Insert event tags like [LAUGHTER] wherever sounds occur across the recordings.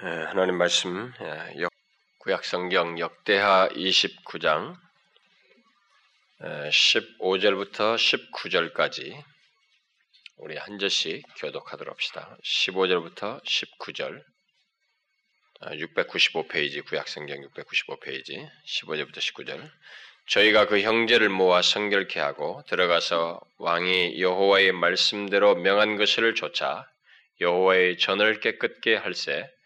예, 하나님 말씀 예, 구약 성경 역대하 29장 15절부터 19절까지 우리 한 절씩 교독하도록 합시다. 15절부터 19절 695페이지 구약 성경 695페이지 15절부터 19절 저희가 그 형제를 모아 성결케 하고 들어가서 왕이 여호와의 말씀대로 명한 것을 조차 여호와의 전을 깨끗게 할세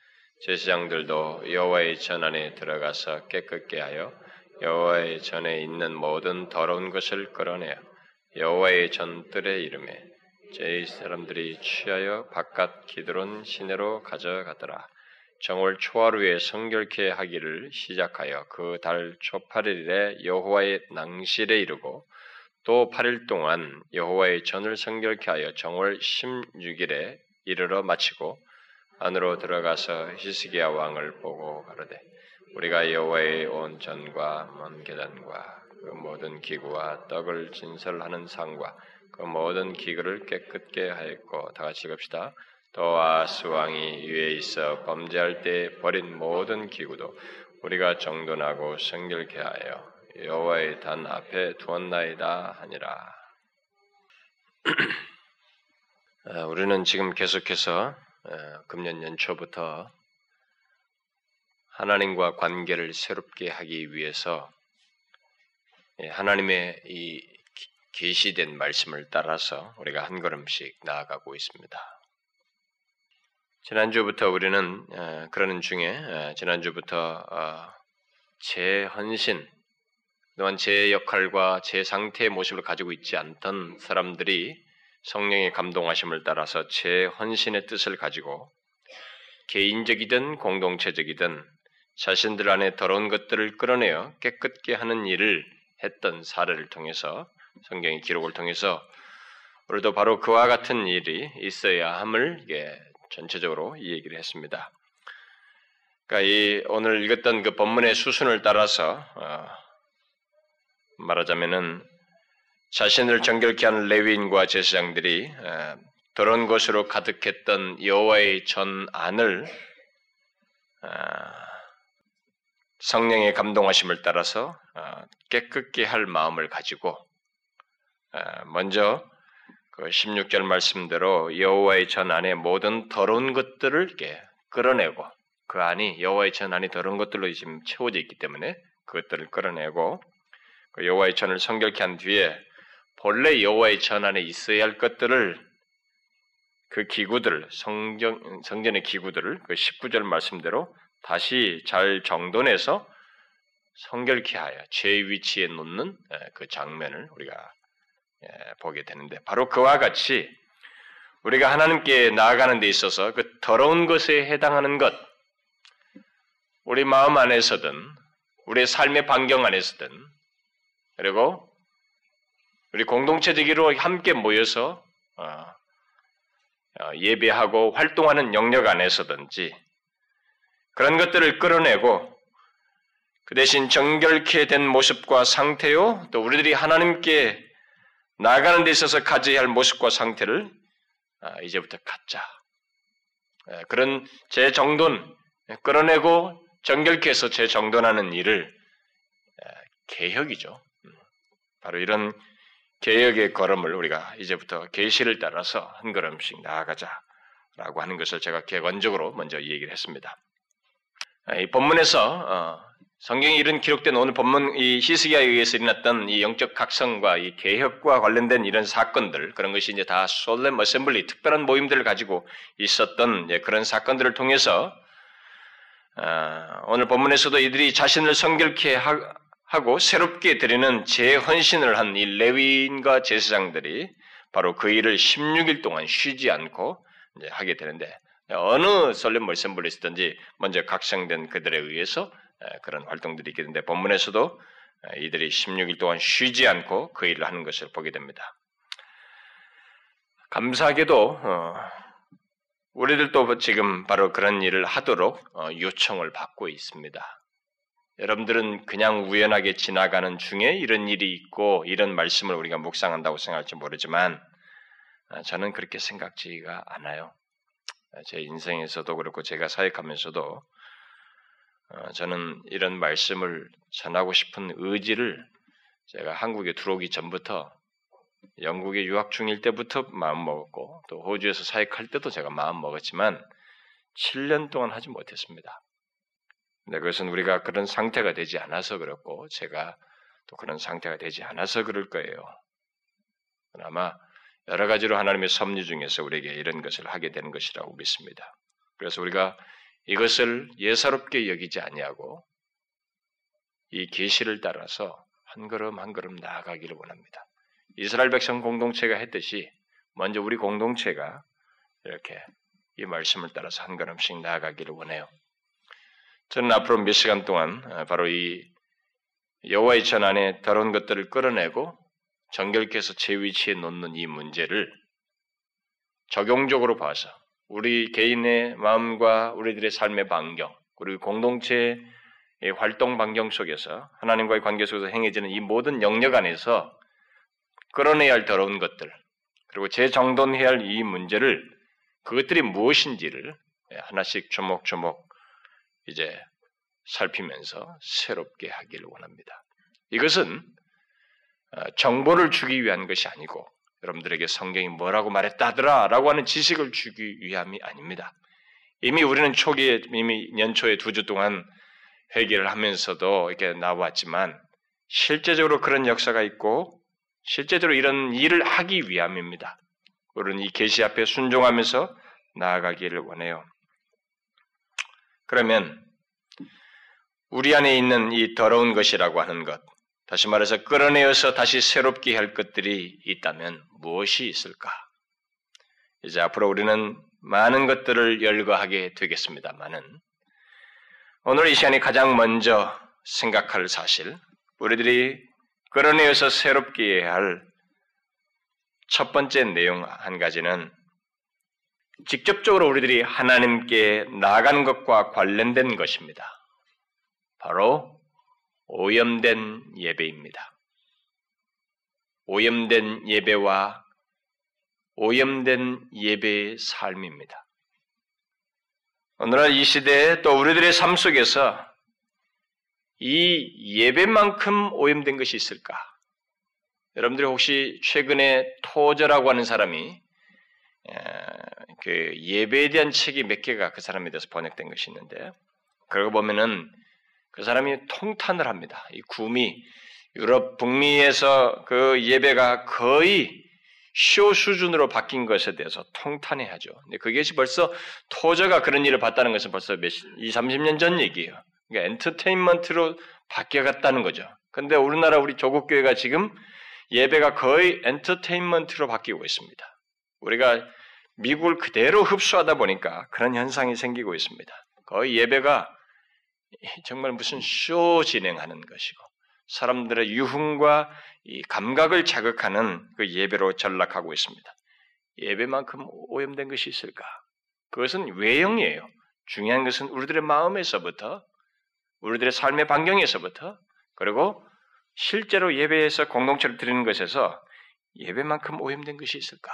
제사장들도 여호와의 전 안에 들어가서 깨끗게 하여 여호와의 전에 있는 모든 더러운 것을 끌어내어 여호와의 전뜰에 이름에 제 사람들이 취하여 바깥 기드론 시내로 가져가더라. 정월 초하루에 성결케 하기를 시작하여 그 달 초팔일에 여호와의 낭실에 이르고 또 8일 동안 여호와의 전을 성결케 하여 정월 16일에 이르러 마치고 안으로 들어가서 히스기야 왕을 보고 가로되 우리가 여호와의 온 전과 먼 계단과 그 모든 기구와 떡을 진설하는 상과 그 모든 기구를 깨끗게 하였고 다 같이 읽읍시다. 또 아스 왕이 위에 있어 범죄할 때 버린 모든 기구도 우리가 정돈하고 성결케 하여 여호와의 단 앞에 두었나이다 하니라. [CLEARS THROAT] 아, 우리는 지금 계속해서 금년 연초부터 하나님과 관계를 새롭게 하기 위해서 예, 하나님의 이 계시된 말씀을 따라서 우리가 한 걸음씩 나아가고 있습니다. 지난주부터 우리는 그러는 중에 지난주부터 어, 제 헌신 또한 제 역할과 제 상태의 모습을 가지고 있지 않던 사람들이 성령의 감동하심을 따라서 제 헌신의 뜻을 가지고 개인적이든 공동체적이든 자신들 안에 더러운 것들을 끌어내어 깨끗게 하는 일을 했던 사례를 통해서 성경의 기록을 통해서 우리도 바로 그와 같은 일이 있어야 함을 이게 전체적으로 이 얘기를 했습니다. 그러니까 이 오늘 읽었던 그 본문의 수순을 따라서 어 말하자면은 자신을 정결케 하는 레위인과 제사장들이 더러운 것으로 가득했던 여호와의 전 안을 성령의 감동하심을 따라서 어, 깨끗게 할 마음을 가지고 먼저 그 16절 말씀대로 여호와의 전 안에 모든 더러운 것들을 끌어내고 그 안이 여호와의 전 안이 더러운 것들로 지금 채워져 있기 때문에 그것들을 끌어내고 그 여호와의 전을 성결케 한 뒤에 본래 여호와의 전 안에 있어야 할 것들을 그 기구들 성경 성전의 기구들을 그 19절 말씀대로 다시 잘 정돈해서 성결케 하여 제 위치에 놓는 그 장면을 우리가 보게 되는데 바로 그와 같이 우리가 하나님께 나아가는 데 있어서 그 더러운 것에 해당하는 것 우리 마음 안에서든 우리의 삶의 반경 안에서든 그리고 우리 공동체적으로 함께 모여서 어, 어, 예배하고 활동하는 영역 안에서든지 그런 것들을 끌어내고 그 대신 정결케 된 모습과 상태요, 또 우리들이 하나님께 나가는 데 있어서 가져야 할 모습과 상태를 아, 이제부터 갖자. 예, 그런 재정돈, 끌어내고 정결케 해서 재정돈하는 일을 예, 개혁이죠. 음, 바로 이런 개혁의 걸음을 우리가 이제부터 계시를 따라서 한 걸음씩 나아가자라고 하는 것을 제가 객관적으로 먼저 얘기를 했습니다. 아, 이 본문에서 어, 성경에 이런 기록된 오늘 본문 이 히스기야에 의해서 일어났던 이 영적 각성과 이 개혁과 관련된 이런 사건들 그런 것이 이제 다 solemn assembly 특별한 모임들을 가지고 있었던 그런 사건들을 통해서 어, 오늘 본문에서도 이들이 자신을 성결케 하 고 새롭게 드리는 재헌신을 한 이 레위인과 제사장들이 바로 그 일을 16일 동안 쉬지 않고 하게 되는데 어느 설렘 멀셈블리스든지 먼저 각성된 그들에 의해서 그런 활동들이 있게 되는데 본문에서도 이들이 16일 동안 쉬지 않고 그 일을 하는 것을 보게 됩니다. 감사하게도 어, 우리들도 지금 바로 그런 일을 하도록 어, 요청을 받고 있습니다. 여러분들은 그냥 우연하게 지나가는 중에 이런 일이 있고 이런 말씀을 우리가 묵상한다고 생각할지 모르지만 아, 저는 그렇게 생각지가 않아요. 제 인생에서도 그렇고 제가 사역하면서도 어, 저는 이런 말씀을 전하고 싶은 의지를 제가 한국에 들어오기 전부터 영국에 유학 중일 때부터 마음 먹었고 또 호주에서 사역할 때도 제가 마음 먹었지만 7년 동안 하지 못했습니다. 근데 그것은 우리가 그런 상태가 되지 않아서 그렇고 제가 또 그런 상태가 되지 않아서 그럴 거예요. 아마 여러 가지로 하나님의 섭리 중에서 우리에게 이런 것을 하게 되는 것이라고 믿습니다. 그래서 우리가 이것을 예사롭게 여기지 아니하고 이 계시를 따라서 한 걸음 한 걸음 나아가기를 원합니다. 이스라엘 백성 공동체가 했듯이 먼저 우리 공동체가 이렇게 이 말씀을 따라서 한 걸음씩 나아가기를 원해요. 저는 앞으로 몇 시간 동안 어, 바로 이 여호와의 전 안에 더러운 것들을 끌어내고 정결케해서 제 위치에 놓는 이 문제를 적용적으로 봐서 우리 개인의 마음과 우리들의 삶의 반경, 그리고 공동체의 활동 반경 속에서 하나님과의 관계 속에서 행해지는 이 모든 영역 안에서 끌어내야 할 더러운 것들, 그리고 재정돈해야 할 이 문제를 그것들이 무엇인지를 하나씩 조목조목 이제 살피면서 새롭게 하기를 원합니다. 이것은 어, 정보를 주기 위한 것이 아니고 여러분들에게 성경이 뭐라고 말했다더라 라고 하는 지식을 주기 위함이 아닙니다. 이미 우리는 초기에 이미 연초에 두 주 동안 회개를 하면서도 이렇게 나왔지만 실제적으로 그런 역사가 있고 실제적으로 이런 일을 하기 위함입니다. 우리는 이 계시 앞에 순종하면서 나아가기를 원해요. 그러면 우리 안에 있는 이 더러운 것이라고 하는 것, 다시 말해서 끌어내어서 다시 새롭게 할 것들이 있다면 무엇이 있을까? 이제 앞으로 우리는 많은 것들을 열거하게 되겠습니다만은 오늘 이 시간에 가장 먼저 생각할 사실, 우리들이 끌어내어서 새롭게 할첫 번째 내용 한 가지는 직접적으로 우리들이 하나님께 나아가는 것과 관련된 것입니다. 바로 오염된 예배입니다. 오염된 예배와 오염된 예배의 삶입니다. 오늘날 이 시대에 또 우리들의 삶 속에서 이 예배만큼 오염된 것이 있을까? 여러분들이 혹시 최근에 토저라고 하는 사람이 그 예배에 대한 책이 몇 개가 그 사람에 대해서 번역된 것이 있는데 그러고 보면은 그 사람이 통탄을 합니다. 이 구미 유럽 북미에서 그 예배가 거의 쇼 수준으로 바뀐 것에 대해서 통탄해하죠. 근데 그게 벌써 토저가 그런 일을 봤다는 것은 벌써 몇, 20, 30년 전 얘기예요. 그러니까 엔터테인먼트로 바뀌어갔다는 거죠. 근데 우리나라 우리 조국 교회가 지금 예배가 거의 엔터테인먼트로 바뀌고 있습니다. 우리가 미국을 그대로 흡수하다 보니까 그런 현상이 생기고 있습니다. 거의 예배가 정말 무슨 쇼 진행하는 것이고 사람들의 유흥과 감각을 자극하는 그 예배로 전락하고 있습니다. 예배만큼 오염된 것이 있을까? 그것은 외형이에요. 중요한 것은 우리들의 마음에서부터, 우리들의 삶의 반경에서부터, 그리고 실제로 예배에서 공동체를 드리는 것에서 예배만큼 오염된 것이 있을까?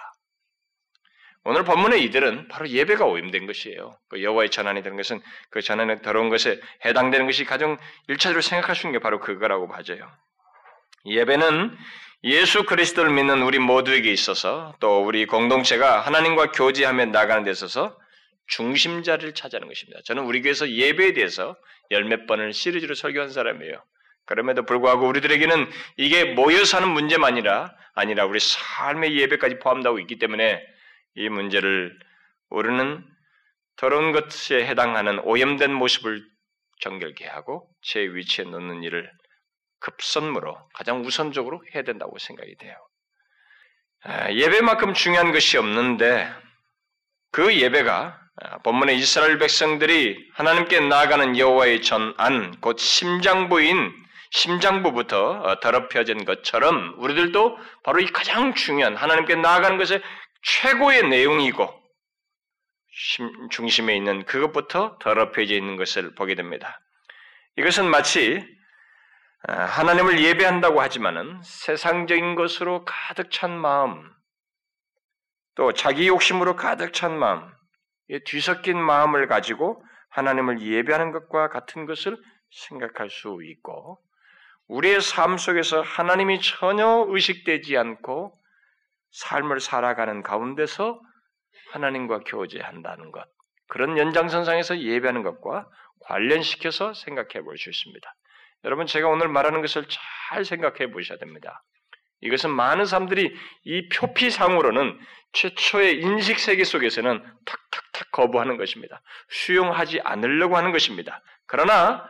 오늘 본문의 이들은 바로 예배가 오염된 것이에요. 그 여호와의 전환이 되는 것은 그 전환에 더러운 것에 해당되는 것이 가장 일차적으로 생각할 수 있는 게 바로 그거라고 봐져요. 예배는 예수 그리스도를 믿는 우리 모두에게 있어서 또 우리 공동체가 하나님과 교제하며 나가는 데 있어서 중심자를 차지하는 것입니다. 저는 우리 교회에서 예배에 대해서 열 몇 번을 시리즈로 설교한 사람이에요. 그럼에도 불구하고 우리들에게는 이게 모여서 하는 문제만이라 아니라 우리 삶의 예배까지 포함되고 있기 때문에 이 문제를 우리는 더러운 것에 해당하는 오염된 모습을 정결케 하고 제 위치에 놓는 일을 급선무로 가장 우선적으로 해야 된다고 생각이 돼요. 아, 예배만큼 중요한 것이 없는데 그 예배가 아, 본문의 이스라엘 백성들이 하나님께 나아가는 여호와의 전안 곧 심장부인 심장부부터 어, 더럽혀진 것처럼 우리들도 바로 이 가장 중요한 하나님께 나아가는 것에 최고의 내용이고 중심에 있는 그것부터 더럽혀져 있는 것을 보게 됩니다. 이것은 마치 아, 하나님을 예배한다고 하지만은 세상적인 것으로 가득 찬 마음, 또 자기 욕심으로 가득 찬 마음, 뒤섞인 마음을 가지고 하나님을 예배하는 것과 같은 것을 생각할 수 있고 우리의 삶 속에서 하나님이 전혀 의식되지 않고 삶을 살아가는 가운데서 하나님과 교제한다는 것 그런 연장선상에서 예배하는 것과 관련시켜서 생각해 볼 수 있습니다. 여러분 제가 오늘 말하는 것을 잘 생각해 보셔야 됩니다. 이것은 많은 사람들이 이 표피상으로는 최초의 인식 세계 속에서는 탁탁탁 거부하는 것입니다. 수용하지 않으려고 하는 것입니다. 그러나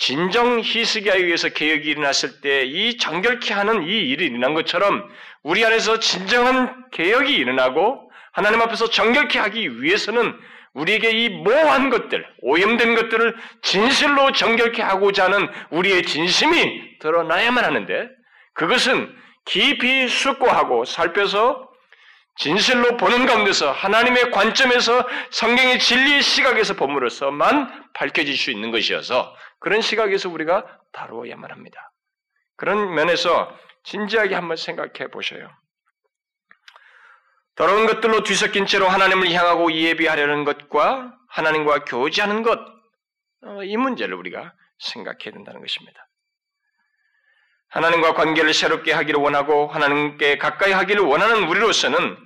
진정 희석에 의해서 개혁이 일어났을 때 이 정결케 하는 이 일이 일어난 것처럼 우리 안에서 진정한 개혁이 일어나고 하나님 앞에서 정결케 하기 위해서는 우리에게 이 모호한 것들, 오염된 것들을 진실로 정결케 하고자 하는 우리의 진심이 드러나야만 하는데 그것은 깊이 숙고하고 살펴서 진실로 보는 가운데서 하나님의 관점에서 성경의 진리의 시각에서 본물로서만 밝혀질 수 있는 것이어서 그런 시각에서 우리가 다루어야만 합니다. 그런 면에서 진지하게 한번 생각해 보셔요. 더러운 것들로 뒤섞인 채로 하나님을 향하고 예비하려는 것과 하나님과 교제하는 것, 어, 이 문제를 우리가 생각해야 된다는 것입니다. 하나님과 관계를 새롭게 하기를 원하고 하나님께 가까이 하기를 원하는 우리로서는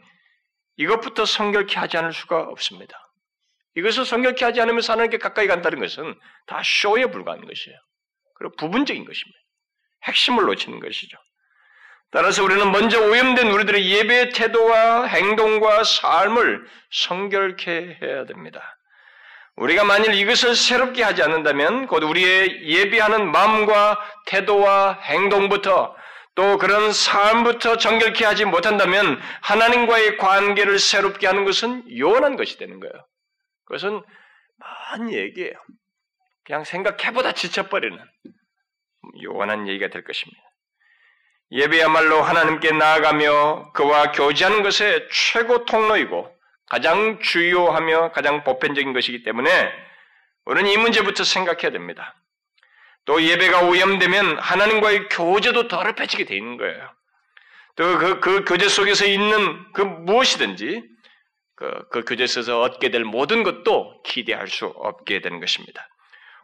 이것부터 성결케 하지 않을 수가 없습니다. 이것을 성결케 하지 않으면 하나님께 가까이 간다는 것은 다 쇼에 불과한 것이에요. 그리고 부분적인 것입니다. 핵심을 놓치는 것이죠. 따라서 우리는 먼저 오염된 우리들의 예배 태도와 행동과 삶을 성결케 해야 됩니다. 우리가 만일 이것을 새롭게 하지 않는다면 곧 우리의 예비하는 마음과 태도와 행동부터 또 그런 삶부터 정결케 하지 못한다면 하나님과의 관계를 새롭게 하는 것은 요원한 것이 되는 거예요. 그것은 많은 얘기예요. 그냥 생각해보다 지쳐버리는 요원한 얘기가 될 것입니다. 예배야말로 하나님께 나아가며 그와 교제하는 것의 최고 통로이고 가장 주요하며 가장 보편적인 것이기 때문에 우리는 이 문제부터 생각해야 됩니다. 또 예배가 오염되면 하나님과의 교제도 더럽혀지게 돼 있는 거예요. 또 그, 그 교제 속에서 있는 그 무엇이든지 그, 그 교제에서 얻게 될 모든 것도 기대할 수 없게 되는 것입니다.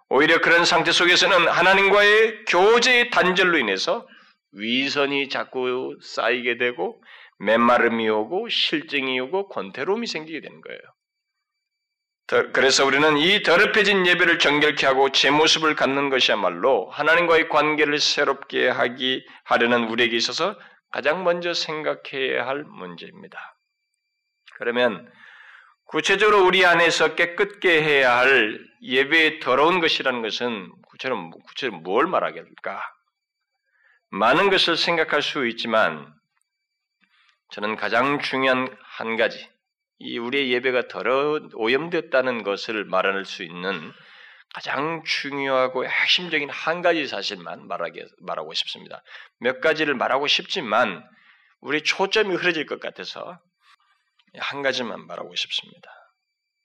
오히려 그런 상태 속에서는 하나님과의 교제의 단절로 인해서 위선이 자꾸 쌓이게 되고 맨마름이 오고 실증이 오고 권태로움이 생기게 되는 거예요. 그래서 우리는 이 더럽혀진 예배를 정결케 하고 제 모습을 갖는 것이야말로 하나님과의 관계를 새롭게 하기 하려는 우리에게 있어서 가장 먼저 생각해야 할 문제입니다. 그러면 구체적으로 우리 안에서 깨끗게 해야 할 예배에 더러운 것이라는 것은 구체적으로, 구체적으로 뭘 말하겠을까? 많은 것을 생각할 수 있지만 저는 가장 중요한 한 가지, 이 우리의 예배가 더러 오염됐다는 것을 말할 수 있는 가장 중요하고 핵심적인 한 가지 사실만 말하게, 말하고 싶습니다. 몇 가지를 말하고 싶지만 우리 초점이 흐려질 것 같아서 한 가지만 말하고 싶습니다.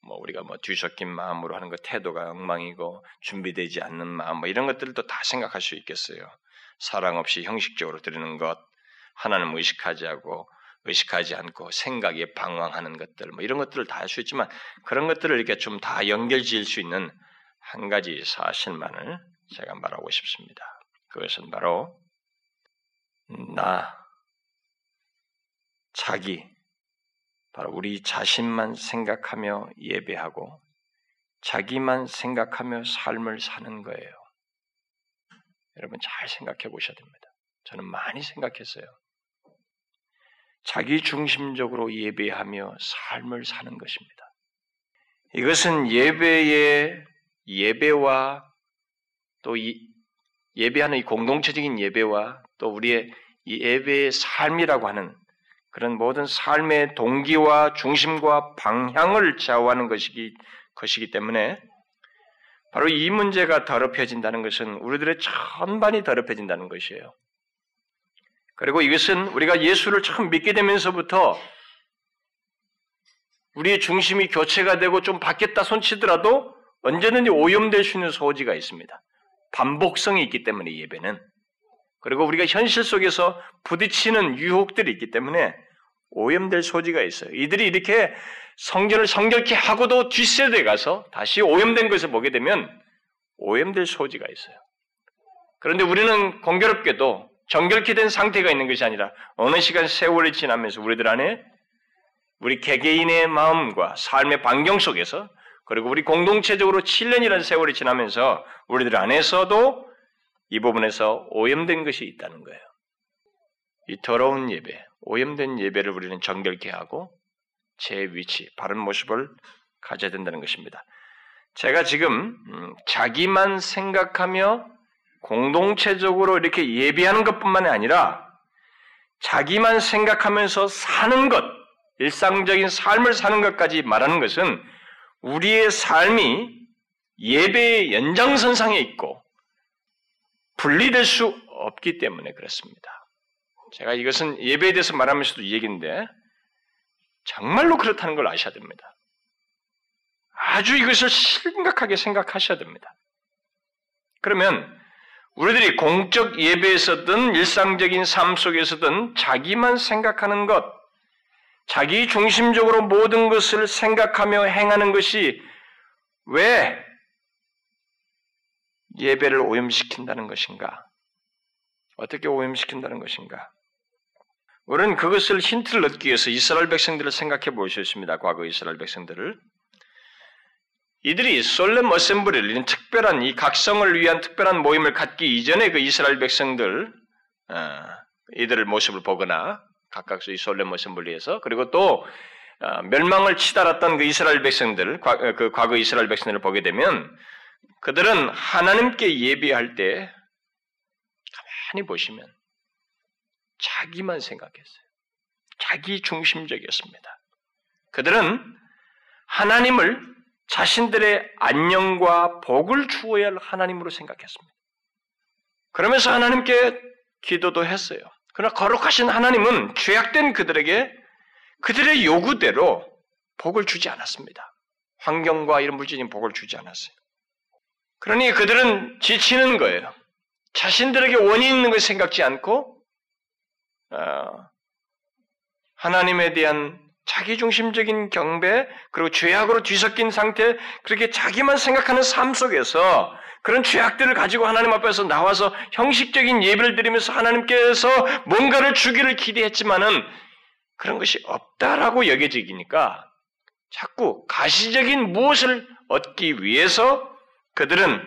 뭐 우리가 뭐 뒤섞인 마음으로 하는 것 태도가 엉망이고 준비되지 않는 마음 뭐 이런 것들도 다 생각할 수 있겠어요. 사랑 없이 형식적으로 드리는 것, 하나님 의식하지 하고 의식하지 않고 생각에 방황하는 것들, 뭐 이런 것들을 다 할 수 있지만 그런 것들을 이렇게 좀 다 연결지을 수 있는 한 가지 사실만을 제가 말하고 싶습니다. 그것은 바로 나, 자기, 바로 우리 자신만 생각하며 예배하고 자기만 생각하며 삶을 사는 거예요. 여러분 잘 생각해 보셔야 됩니다. 저는 많이 생각했어요. 자기 중심적으로 예배하며 삶을 사는 것입니다. 이것은 예배의 예배와 또 예배하는 이 공동체적인 예배와 또 우리의 이 예배의 삶이라고 하는 그런 모든 삶의 동기와 중심과 방향을 좌우하는 것이기, 것이기 때문에 바로 이 문제가 더럽혀진다는 것은 우리들의 전반이 더럽혀진다는 것이에요. 그리고 이것은 우리가 예수를 처음 믿게 되면서부터 우리의 중심이 교체가 되고 좀 바뀌었다 손치더라도 언제든지 오염될 수 있는 소지가 있습니다. 반복성이 있기 때문에 예배는. 그리고 우리가 현실 속에서 부딪히는 유혹들이 있기 때문에 오염될 소지가 있어요. 이들이 이렇게 성전을 성결케 하고도 뒷세대에 가서 다시 오염된 것을 보게 되면 오염될 소지가 있어요. 그런데 우리는 공교롭게도 정결케 된 상태가 있는 것이 아니라 어느 시간 세월이 지나면서 우리들 안에 우리 개개인의 마음과 삶의 반경 속에서 그리고 우리 공동체적으로 7년이라는 세월이 지나면서 우리들 안에서도 이 부분에서 오염된 것이 있다는 거예요. 이 더러운 예배, 오염된 예배를 우리는 정결케 하고 제 위치, 바른 모습을 가져야 된다는 것입니다. 제가 지금 음, 자기만 생각하며 공동체적으로 이렇게 예배하는 것뿐만이 아니라 자기만 생각하면서 사는 것, 일상적인 삶을 사는 것까지 말하는 것은 우리의 삶이 예배의 연장선상에 있고 분리될 수 없기 때문에 그렇습니다. 제가 이것은 예배에 대해서 말하면서도 이 얘기인데 정말로 그렇다는 걸 아셔야 됩니다. 아주 이것을 심각하게 생각하셔야 됩니다. 그러면 우리들이 공적 예배에서든 일상적인 삶 속에서든 자기만 생각하는 것, 자기 중심적으로 모든 것을 생각하며 행하는 것이 왜 예배를 오염시킨다는 것인가? 어떻게 오염시킨다는 것인가? 우리는 그것을 힌트를 얻기 위해서 이스라엘 백성들을 생각해 보셨습니다. 과거 이스라엘 백성들을. 이들이 솔렘 어셈블리를 이런 특별한 이 각성을 위한 특별한 모임을 갖기 이전에 그 이스라엘 백성들 어, 이들의 모습을 보거나 각각 이 솔렘 어셈블리에서 그리고 또 어, 멸망을 치달았던 그 이스라엘 백성들 과, 그 과거 이스라엘 백성들을 보게 되면 그들은 하나님께 예비할 때 가만히 보시면 자기만 생각했어요. 자기 중심적이었습니다. 그들은 하나님을 자신들의 안녕과 복을 주어야 할 하나님으로 생각했습니다. 그러면서 하나님께 기도도 했어요. 그러나 거룩하신 하나님은 죄악된 그들에게 그들의 요구대로 복을 주지 않았습니다. 환경과 이런 물질적인 복을 주지 않았어요. 그러니 그들은 지치는 거예요. 자신들에게 원인 있는 걸 생각지 않고 어, 하나님에 대한 자기중심적인 경배 그리고 죄악으로 뒤섞인 상태 그렇게 자기만 생각하는 삶 속에서 그런 죄악들을 가지고 하나님 앞에서 나와서 형식적인 예배를 드리면서 하나님께서 뭔가를 주기를 기대했지만은 그런 것이 없다라고 여겨지니까 자꾸 가시적인 무엇을 얻기 위해서 그들은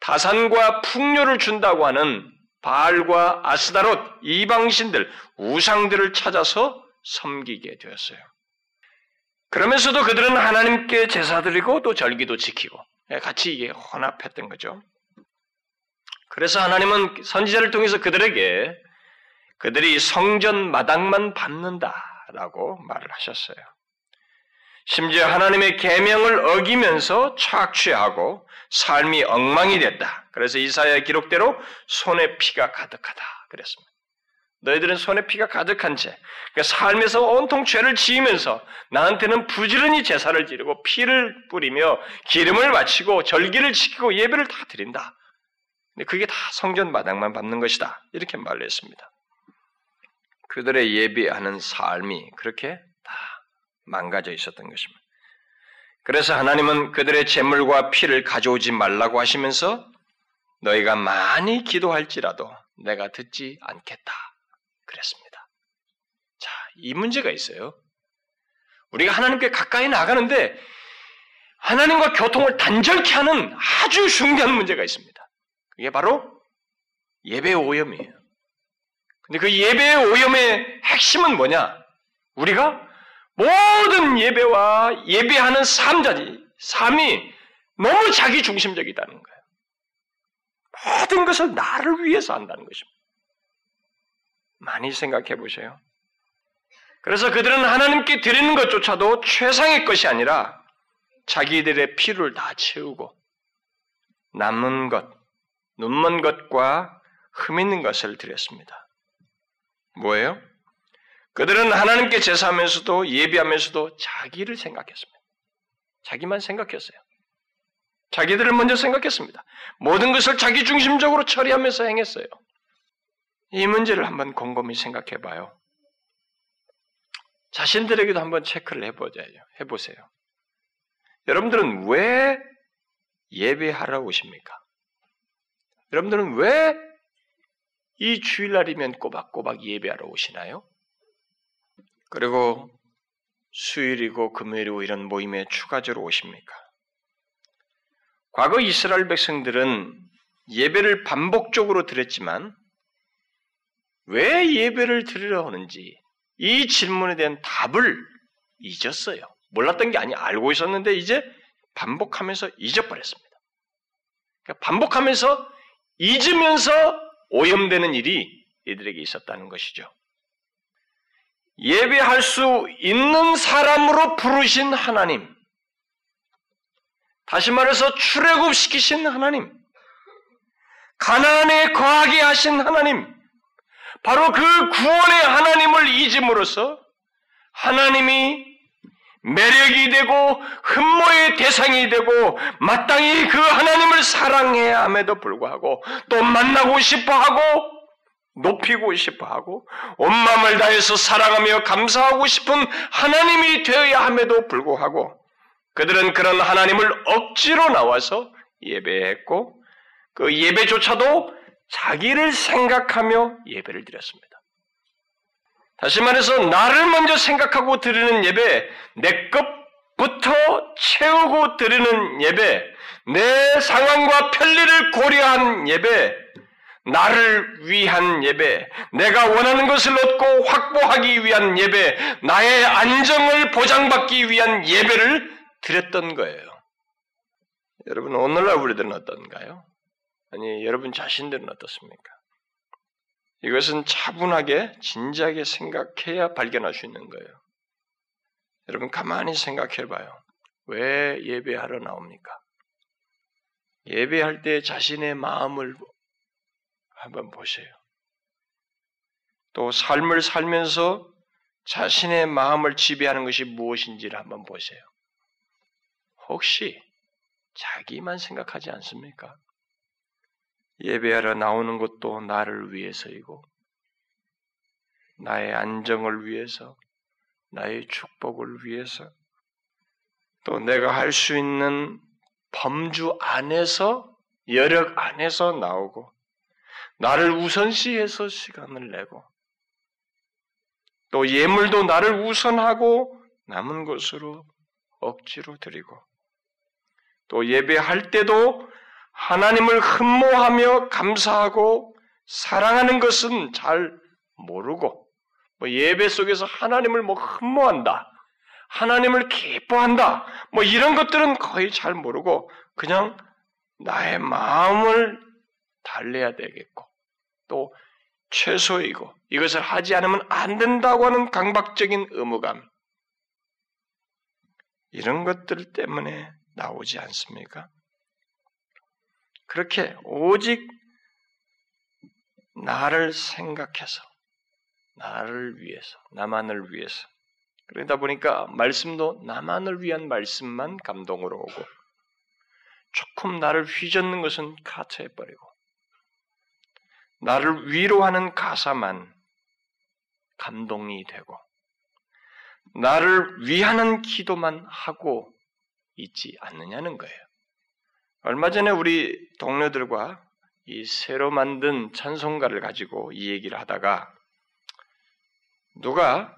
다산과 풍요를 준다고 하는 바알과 아스다롯 이방신들 우상들을 찾아서 섬기게 되었어요. 그러면서도 그들은 하나님께 제사 드리고 또 절기도 지키고 예, 같이 이게 혼합했던 거죠. 그래서 하나님은 선지자를 통해서 그들에게 그들이 성전 마당만 밟는다라고 말을 하셨어요. 심지어 하나님의 계명을 어기면서 착취하고 삶이 엉망이 됐다. 그래서 이사야 기록대로 손에 피가 가득하다 그랬습니다. 너희들은 손에 피가 가득한 채 그러니까 삶에서 온통 죄를 지으면서 나한테는 부지런히 제사를 지르고 피를 뿌리며 기름을 바치고 절기를 지키고 예배를 다 드린다. 근데 그게 다 성전 마당만 밟는 것이다. 이렇게 말을 했습니다. 그들의 예배하는 삶이 그렇게 다 망가져 있었던 것입니다. 그래서 하나님은 그들의 재물과 피를 가져오지 말라고 하시면서 너희가 많이 기도할지라도 내가 듣지 않겠다. 그랬습니다. 자, 이 문제가 있어요. 우리가 하나님께 가까이 나가는데 하나님과 교통을 단절케 하는 아주 중요한 문제가 있습니다. 그게 바로 예배 오염이에요. 근데 그 예배 오염의 핵심은 뭐냐? 우리가 모든 예배와 예배하는 삶자지, 삶이 너무 자기 중심적이다는 거예요. 모든 것을 나를 위해서 한다는 것입니다. 많이 생각해 보세요. 그래서 그들은 하나님께 드리는 것조차도 최상의 것이 아니라 자기들의 피를 다 채우고 남는 것, 눈먼 것과 흠 있는 것을 드렸습니다. 뭐예요? 그들은 하나님께 제사하면서도 예비하면서도 자기를 생각했습니다. 자기만 생각했어요. 자기들을 먼저 생각했습니다. 모든 것을 자기 중심적으로 처리하면서 행했어요. 이 문제를 한번 곰곰이 생각해 봐요. 자신들에게도 한번 체크를 해보자요. 해보세요. 여러분들은 왜 예배하러 오십니까? 여러분들은 왜 이 주일날이면 꼬박꼬박 예배하러 오시나요? 그리고 수요일이고 금요일이고 이런 모임에 추가적으로 오십니까? 과거 이스라엘 백성들은 예배를 반복적으로 드렸지만 왜 예배를 드리러 오는지 이 질문에 대한 답을 잊었어요. 몰랐던 게 아니 알고 있었는데 이제 반복하면서 잊어버렸습니다. 그러니까 반복하면서 잊으면서 오염되는 일이 이들에게 있었다는 것이죠. 예배할 수 있는 사람으로 부르신 하나님, 다시 말해서 출애굽시키신 하나님, 가나안에 거하게 하신 하나님, 바로 그 구원의 하나님을 잊음으로써 하나님이 매력이 되고 흠모의 대상이 되고 마땅히 그 하나님을 사랑해야 함에도 불구하고 또 만나고 싶어 하고 높이고 싶어 하고 온 마음을 다해서 사랑하며 감사하고 싶은 하나님이 되어야 함에도 불구하고 그들은 그런 하나님을 억지로 나와서 예배했고 그 예배조차도 자기를 생각하며 예배를 드렸습니다. 다시 말해서 나를 먼저 생각하고 드리는 예배, 내 것부터 채우고 드리는 예배, 내 상황과 편리를 고려한 예배, 나를 위한 예배, 내가 원하는 것을 얻고 확보하기 위한 예배, 나의 안정을 보장받기 위한 예배를 드렸던 거예요. 여러분, 오늘날 우리들은 어떤가요? 아니, 여러분 자신들은 어떻습니까? 이것은 차분하게, 진지하게 생각해야 발견할 수 있는 거예요. 여러분, 가만히 생각해 봐요. 왜 예배하러 나옵니까? 예배할 때 자신의 마음을 한번 보세요. 또 삶을 살면서 자신의 마음을 지배하는 것이 무엇인지를 한번 보세요. 혹시 자기만 생각하지 않습니까? 예배하러 나오는 것도 나를 위해서이고, 나의 안정을 위해서, 나의 축복을 위해서, 또 내가 할 수 있는 범주 안에서, 여력 안에서 나오고, 나를 우선시해서 시간을 내고, 또 예물도 나를 우선하고 남은 것으로 억지로 드리고, 또 예배할 때도 하나님을 흠모하며 감사하고 사랑하는 것은 잘 모르고 뭐 예배 속에서 하나님을 뭐 흠모한다. 하나님을 기뻐한다. 뭐 이런 것들은 거의 잘 모르고 그냥 나의 마음을 달래야 되겠고 또 최소이고 이것을 하지 않으면 안 된다고 하는 강박적인 의무감 이런 것들 때문에 나오지 않습니까? 그렇게 오직 나를 생각해서, 나를 위해서, 나만을 위해서. 그러다 보니까 말씀도 나만을 위한 말씀만 감동으로 오고, 조금 나를 휘젓는 것은 카트해 버리고, 나를 위로하는 가사만 감동이 되고, 나를 위하는 기도만 하고 있지 않느냐는 거예요. 얼마 전에 우리 동료들과 이 새로 만든 찬송가를 가지고 이 얘기를 하다가 누가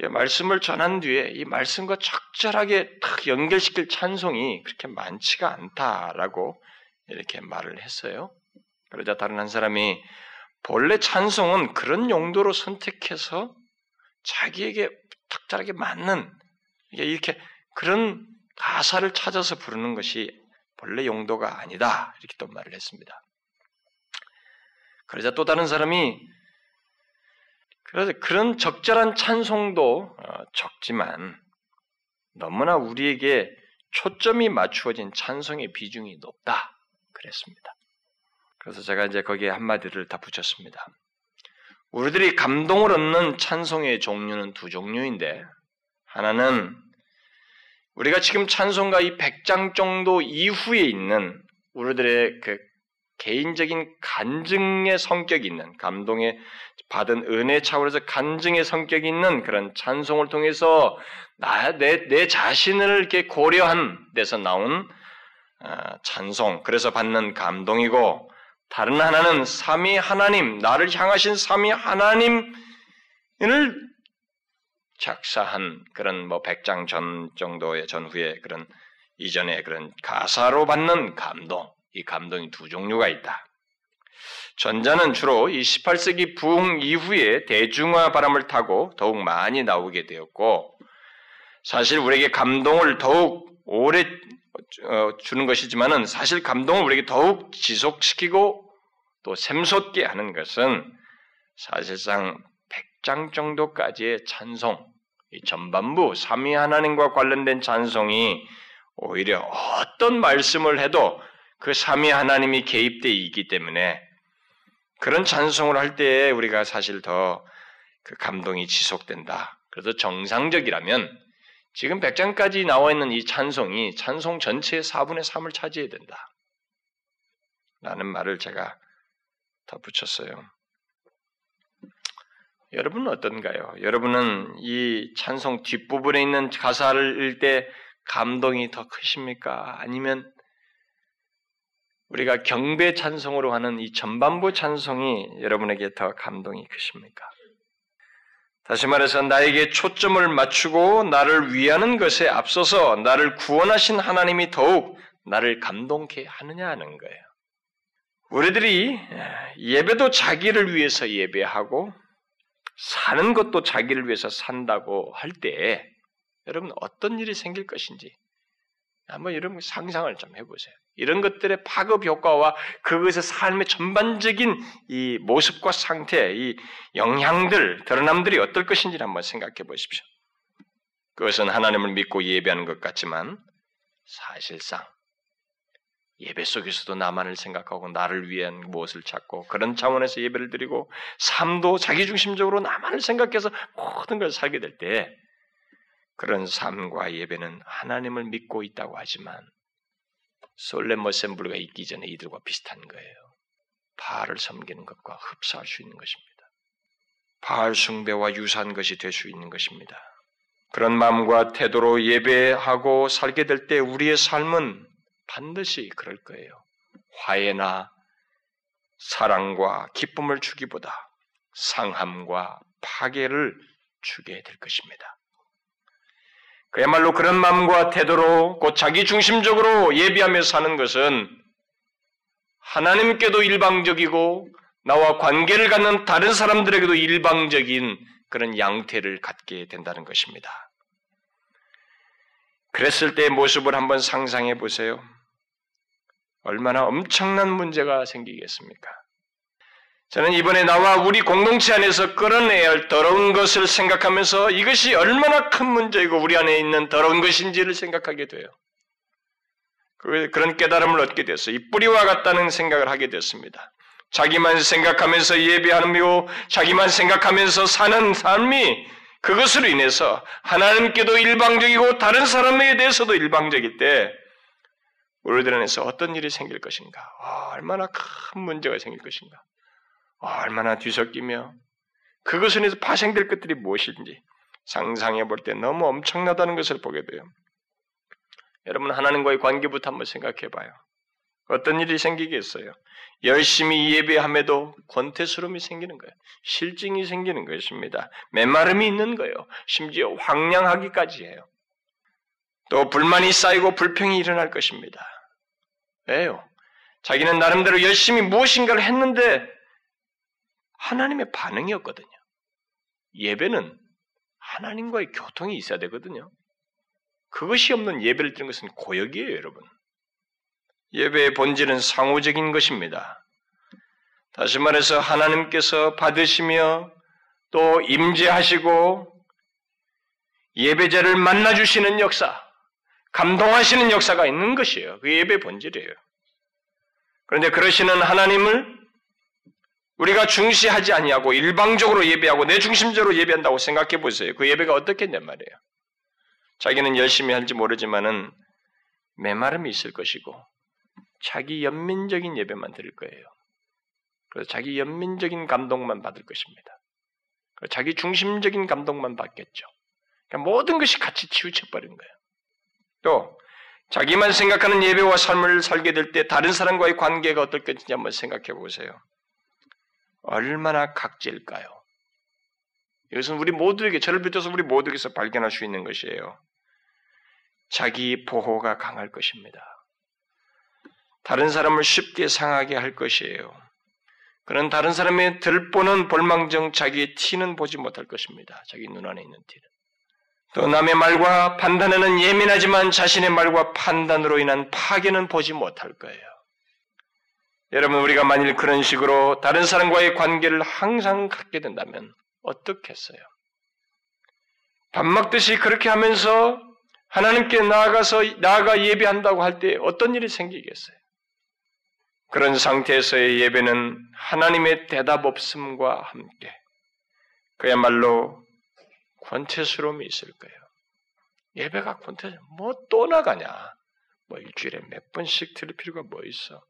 말씀을 전한 뒤에 이 말씀과 적절하게 딱 연결시킬 찬송이 그렇게 많지가 않다라고 이렇게 말을 했어요. 그러자 다른 한 사람이 본래 찬송은 그런 용도로 선택해서 자기에게 적절하게 맞는 이렇게 그런 가사를 찾아서 부르는 것이 본래 용도가 아니다. 이렇게 또 말을 했습니다. 그러자 또 다른 사람이 그래서 그런 적절한 찬송도 어, 적지만 너무나 우리에게 초점이 맞추어진 찬송의 비중이 높다. 그랬습니다. 그래서 제가 이제 거기에 한마디를 다 붙였습니다. 우리들이 감동을 얻는 찬송의 종류는 두 종류인데, 하나는 우리가 지금 찬송가 이 100장 정도 이후에 있는 우리들의 그 개인적인 간증의 성격이 있는 감동에 받은 은혜 차원에서 간증의 성격이 있는 그런 찬송을 통해서 나, 내, 내 자신을 이렇게 고려한 데서 나온 어, 찬송, 그래서 받는 감동이고 다른 하나는 삼위 하나님, 나를 향하신 삼위 하나님을 작사한 그런 뭐 백장 전 정도의 전후의 그런 이전의 그런 가사로 받는 감동, 이 감동이 두 종류가 있다. 전자는 주로 이 18세기 부흥 이후에 대중화 바람을 타고 더욱 많이 나오게 되었고, 사실 우리에게 감동을 더욱 오래 어, 주는 것이지만은 사실 감동을 우리에게 더욱 지속시키고 또 샘솟게 하는 것은 사실상 100장 정도까지의 찬송, 이 전반부 삼위 하나님과 관련된 찬송이 오히려 어떤 말씀을 해도 그 삼위 하나님이 개입되어 있기 때문에 그런 찬송을 할때 우리가 사실 더 그 감동이 지속된다. 그래서 정상적이라면 지금 100장까지 나와 있는 이 찬송이 찬송 전체의 4분의 3을 차지해야 된다. 라는 말을 제가 덧붙였어요. 여러분은 어떤가요? 여러분은 이 찬송 뒷부분에 있는 가사를 읽을 때 감동이 더 크십니까? 아니면 우리가 경배 찬송으로 하는 이 전반부 찬송이 여러분에게 더 감동이 크십니까? 다시 말해서 나에게 초점을 맞추고 나를 위하는 것에 앞서서 나를 구원하신 하나님이 더욱 나를 감동케 하느냐 하는 거예요. 우리들이 예배도 자기를 위해서 예배하고 사는 것도 자기를 위해서 산다고 할 때 여러분 어떤 일이 생길 것인지 한번 여러분 상상을 좀 해보세요. 이런 것들의 파급 효과와 그것의 삶의 전반적인 이 모습과 상태, 이 영향들, 드러남들이 어떨 것인지를 한번 생각해 보십시오. 그것은 하나님을 믿고 예배하는 것 같지만 사실상 예배 속에서도 나만을 생각하고 나를 위한 무엇을 찾고 그런 차원에서 예배를 드리고 삶도 자기중심적으로 나만을 생각해서 모든 걸 살게 될 때 그런 삶과 예배는 하나님을 믿고 있다고 하지만 솔렘 머셈블가 있기 전에 이들과 비슷한 거예요. 바알을 섬기는 것과 흡사할 수 있는 것입니다. 바알 숭배와 유사한 것이 될 수 있는 것입니다. 그런 마음과 태도로 예배하고 살게 될 때 우리의 삶은 반드시 그럴 거예요. 화해나 사랑과 기쁨을 주기보다 상함과 파괴를 주게 될 것입니다. 그야말로 그런 마음과 태도로 곧 자기 중심적으로 예비하며 사는 것은 하나님께도 일방적이고 나와 관계를 갖는 다른 사람들에게도 일방적인 그런 양태를 갖게 된다는 것입니다. 그랬을 때의 모습을 한번 상상해 보세요. 얼마나 엄청난 문제가 생기겠습니까? 저는 이번에 나와 우리 공동체 안에서 끌어내야 할 더러운 것을 생각하면서 이것이 얼마나 큰 문제이고 우리 안에 있는 더러운 것인지를 생각하게 돼요. 그, 그런 깨달음을 얻게 됐어요. 이 뿌리와 같다는 생각을 하게 됐습니다. 자기만 생각하면서 예배하며 자기만 생각하면서 사는 삶이 그것으로 인해서 하나님께도 일방적이고 다른 사람에게 대해서도 일방적일 때 우리들 안에서 어떤 일이 생길 것인가? 아, 얼마나 큰 문제가 생길 것인가? 아, 얼마나 뒤섞이며 그것을 인해서 파생될 것들이 무엇인지 상상해 볼 때 너무 엄청나다는 것을 보게 돼요. 여러분 하나님과의 관계부터 한번 생각해 봐요. 어떤 일이 생기겠어요? 열심히 예배함에도 권태스러움이 생기는 거예요. 실증이 생기는 것입니다. 메마름이 있는 거예요. 심지어 황량하기까지 해요. 또 불만이 쌓이고 불평이 일어날 것입니다. 왜요? 자기는 나름대로 열심히 무엇인가를 했는데 하나님의 반응이었거든요. 예배는 하나님과의 교통이 있어야 되거든요. 그것이 없는 예배를 드리는 것은 고역이에요, 여러분. 예배의 본질은 상호적인 것입니다. 다시 말해서 하나님께서 받으시며 또 임재하시고 예배자를 만나 주시는 역사, 감동하시는 역사가 있는 것이에요. 그 예배 본질이에요. 그런데 그러시는 하나님을 우리가 중시하지 아니하고 일방적으로 예배하고 내 중심적으로 예배한다고 생각해 보세요. 그 예배가 어떻겠냔 말이에요. 자기는 열심히 할지 모르지만은 메마름이 있을 것이고 자기 연민적인 예배만 드릴 거예요. 그래서 자기 연민적인 감동만 받을 것입니다. 자기 중심적인 감동만 받겠죠. 그러니까 모든 것이 같이 치우쳐 버린 거예요. 또 자기만 생각하는 예배와 삶을 살게 될 때 다른 사람과의 관계가 어떨 것인지 한번 생각해 보세요. 얼마나 각질일까요? 이것은 우리 모두에게 저를 비롯해서 우리 모두에게서 발견할 수 있는 것이에요. 자기 보호가 강할 것입니다. 다른 사람을 쉽게 상하게 할 것이에요. 그런 다른 사람의 들보는 볼망정 자기의 티는 보지 못할 것입니다. 자기 눈 안에 있는 티는. 또 남의 말과 판단에는 예민하지만 자신의 말과 판단으로 인한 파괴는 보지 못할 거예요. 여러분, 우리가 만일 그런 식으로 다른 사람과의 관계를 항상 갖게 된다면 어떻겠어요? 밥 먹듯이 그렇게 하면서 하나님께 나아가서 나아가 예배한다고 할 때 어떤 일이 생기겠어요? 그런 상태에서의 예배는 하나님의 대답 없음과 함께 그야말로 권태스러움이 있을 거예요. 예배가 권태, 뭐 또 나가냐? 뭐 일주일에 몇 번씩 들을 필요가 뭐 있어?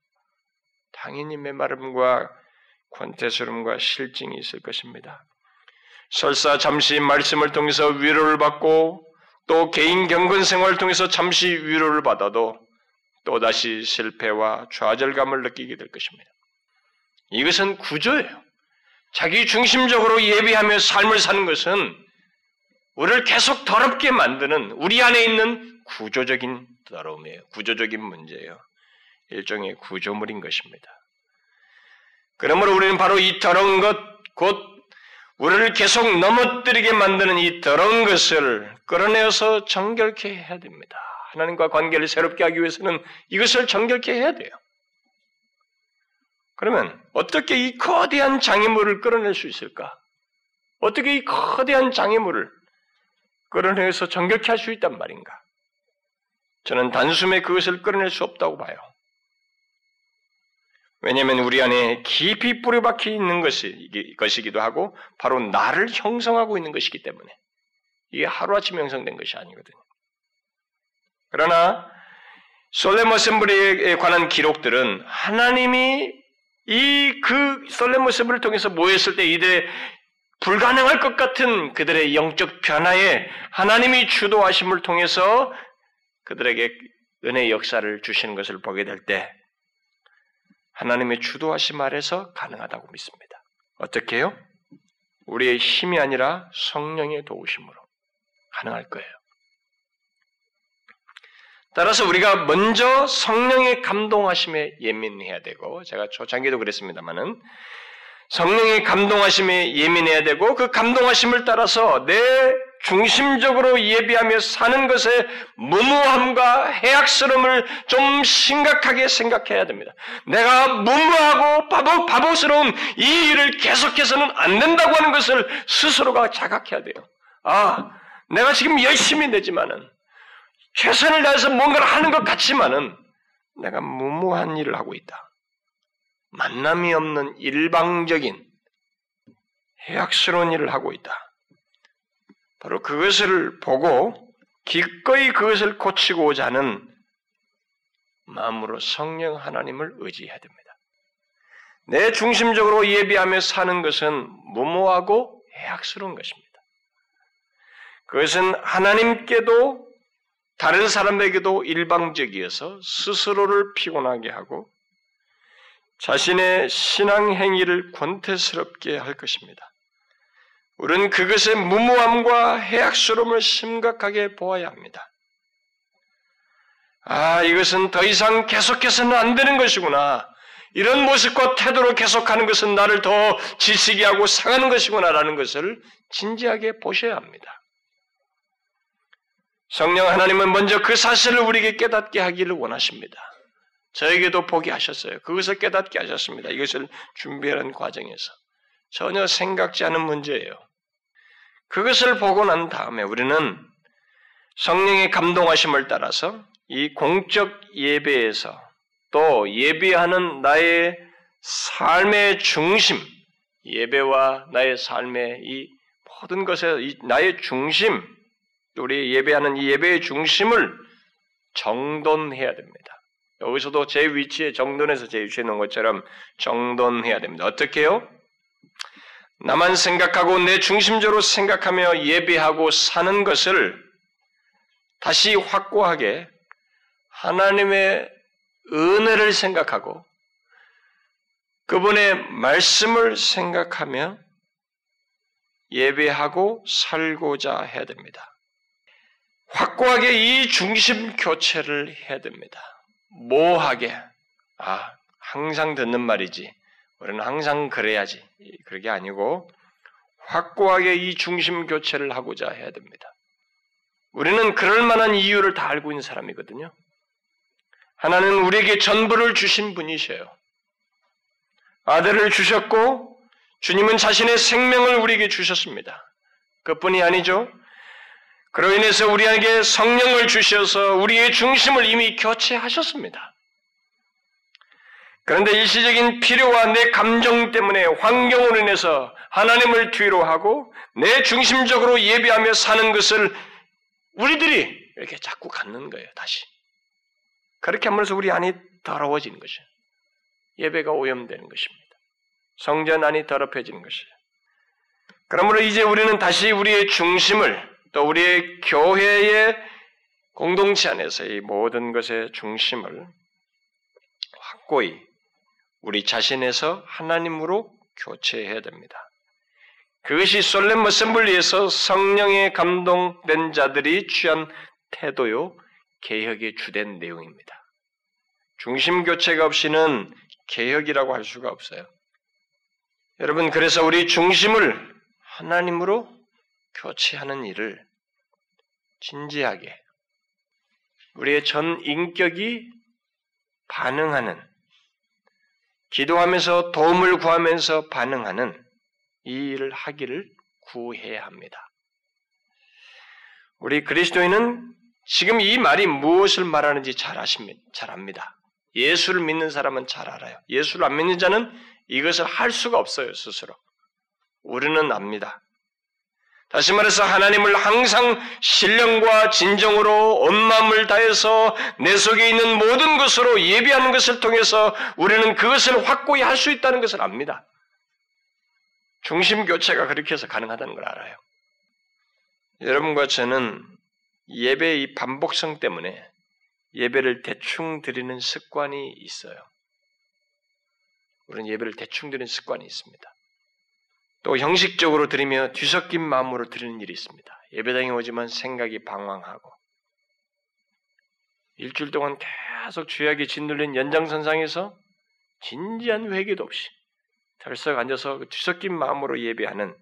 당연히 메마름과 권태스러움과 실증이 있을 것입니다. 설사 잠시 말씀을 통해서 위로를 받고 또 개인 경건 생활을 통해서 잠시 위로를 받아도 또다시 실패와 좌절감을 느끼게 될 것입니다. 이것은 구조예요. 자기 중심적으로 예비하며 삶을 사는 것은 우리를 계속 더럽게 만드는 우리 안에 있는 구조적인 더러움이에요. 구조적인 문제예요. 일종의 구조물인 것입니다. 그러므로 우리는 바로 이 더러운 것, 곧 우리를 계속 넘어뜨리게 만드는 이 더러운 것을 끌어내어서 정결케 해야 됩니다. 하나님과 관계를 새롭게 하기 위해서는 이것을 정결케 해야 돼요. 그러면 어떻게 이 거대한 장애물을 끌어낼 수 있을까? 어떻게 이 거대한 장애물을 끌어내서 정결케 할 수 있단 말인가? 저는 단숨에 그것을 끌어낼 수 없다고 봐요. 왜냐하면 우리 안에 깊이 뿌리박혀 있는 것이, 것이기도 하고 바로 나를 형성하고 있는 것이기 때문에 이게 하루아침 형성된 것이 아니거든요. 그러나 솔레모 셈블리에 관한 기록들은 하나님이 이그 셈블을 통해서 모였을 때 이들의 불가능할 것 같은 그들의 영적 변화에 하나님이 주도하심을 통해서 그들에게 은혜의 역사를 주시는 것을 보게 될 때 하나님의 주도하심 아래서 가능하다고 믿습니다. 어떻게 해요? 우리의 힘이 아니라 성령의 도우심으로 가능할 거예요. 따라서 우리가 먼저 성령의 감동하심에 예민해야 되고 제가 초창기도 그랬습니다만은 성령의 감동하심에 예민해야 되고 그 감동하심을 따라서 내 중심적으로 예비하며 사는 것의 무모함과 해악스러움을 좀 심각하게 생각해야 됩니다. 내가 무모하고 바보, 바보스러운 이 일을 계속해서는 안 된다고 하는 것을 스스로가 자각해야 돼요. 아, 내가 지금 열심히 내지만은 최선을 다해서 뭔가를 하는 것 같지만은 내가 무모한 일을 하고 있다. 만남이 없는 일방적인 해악스러운 일을 하고 있다. 바로 그것을 보고 기꺼이 그것을 고치고자 하는 마음으로 성령 하나님을 의지해야 됩니다. 내 중심적으로 예비하며 사는 것은 무모하고 해악스러운 것입니다. 그것은 하나님께도 다른 사람에게도 일방적이어서 스스로를 피곤하게 하고 자신의 신앙 행위를 권태스럽게 할 것입니다. 우리는 그것의 무모함과 해악스러움을 심각하게 보아야 합니다. 아, 이것은 더 이상 계속해서는 안 되는 것이구나. 이런 모습과 태도로 계속하는 것은 나를 더 지치게 하고 상하는 것이구나라는 것을 진지하게 보셔야 합니다. 성령 하나님은 먼저 그 사실을 우리에게 깨닫게 하기를 원하십니다. 저에게도 보게 하셨어요. 그것을 깨닫게 하셨습니다. 이것을 준비하는 과정에서. 전혀 생각지 않은 문제예요. 그것을 보고 난 다음에 우리는 성령의 감동하심을 따라서 이 공적 예배에서 또 예배하는 나의 삶의 중심, 예배와 나의 삶의 이 모든 것에 나의 중심, 우리 예배하는 이 예배의 중심을 정돈해야 됩니다. 여기서도 제 위치에 정돈해서 제 위치에 놓은 것처럼 정돈해야 됩니다. 어떻게요? 나만 생각하고 내 중심적으로 생각하며 예배하고 사는 것을 다시 확고하게 하나님의 은혜를 생각하고 그분의 말씀을 생각하며 예배하고 살고자 해야 됩니다. 확고하게 이 중심 교체를 해야 됩니다. 모하게, 아, 항상 듣는 말이지. 우리는 항상 그래야지. 그게 아니고, 확고하게 이 중심 교체를 하고자 해야 됩니다. 우리는 그럴 만한 이유를 다 알고 있는 사람이거든요. 하나는 우리에게 전부를 주신 분이셔요. 아들을 주셨고, 주님은 자신의 생명을 우리에게 주셨습니다. 그뿐이 아니죠. 그로 인해서 우리에게 성령을 주셔서 우리의 중심을 이미 교체하셨습니다. 그런데 일시적인 필요와 내 감정 때문에 환경으로 인해서 하나님을 뒤로 하고 내 중심적으로 예배하며 사는 것을 우리들이 이렇게 자꾸 갖는 거예요, 다시. 그렇게 하면서 우리 안이 더러워지는 것이에요. 예배가 오염되는 것입니다. 성전 안이 더럽혀지는 것이에요. 그러므로 이제 우리는 다시 우리의 중심을 또 우리의 교회의 공동체 안에서 이 모든 것의 중심을 확고히 우리 자신에서 하나님으로 교체해야 됩니다. 그것이 솔렘 어셈블리에서 성령에 감동된 자들이 취한 태도요, 개혁의 주된 내용입니다. 중심 교체가 없이는 개혁이라고 할 수가 없어요. 여러분, 그래서 우리 중심을 하나님으로 교체하는 일을 진지하게 우리의 전 인격이 반응하는 기도하면서 도움을 구하면서 반응하는 이 일을 하기를 구해야 합니다. 우리 그리스도인은 지금 이 말이 무엇을 말하는지 잘 아십니다. 잘 압니다. 예수를 믿는 사람은 잘 알아요. 예수를 안 믿는 자는 이것을 할 수가 없어요, 스스로. 우리는 압니다. 다시 말해서 하나님을 항상 신령과 진정으로 온 마음을 다해서 내 속에 있는 모든 것으로 예비하는 것을 통해서 우리는 그것을 확고히 할 수 있다는 것을 압니다. 중심 교체가 그렇게 해서 가능하다는 걸 알아요. 여러분과 저는 예배의 이 반복성 때문에 예배를 대충 드리는 습관이 있어요. 우리는 예배를 대충 드리는 습관이 있습니다. 또 형식적으로 드리며 뒤섞인 마음으로 드리는 일이 있습니다. 예배당에 오지만 생각이 방황하고 일주일 동안 계속 주약이 짓눌린 연장선상에서 진지한 회개도 없이 덜썩 앉아서 그 뒤섞인 마음으로 예배하는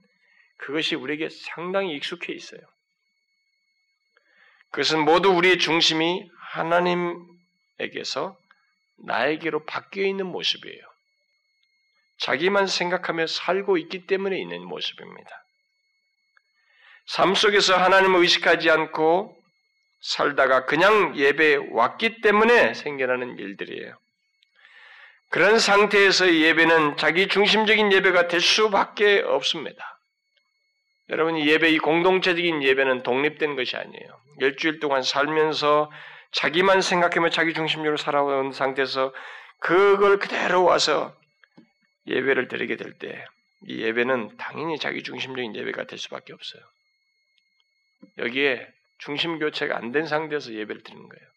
그것이 우리에게 상당히 익숙해 있어요. 그것은 모두 우리의 중심이 하나님에게서 나에게로 바뀌어 있는 모습이에요. 자기만 생각하며 살고 있기 때문에 있는 모습입니다. 삶 속에서 하나님을 의식하지 않고 살다가 그냥 예배에 왔기 때문에 생겨나는 일들이에요. 그런 상태에서 예배는 자기 중심적인 예배가 될 수밖에 없습니다. 여러분, 예배, 이 공동체적인 예배는 독립된 것이 아니에요. 일주일 동안 살면서 자기만 생각하며 자기 중심적으로 살아온 상태에서 그걸 그대로 와서 예배를 드리게 될 때 이 예배는 당연히 자기 중심적인 예배가 될 수밖에 없어요. 여기에 중심 교체가 안 된 상태에서 예배를 드리는 거예요.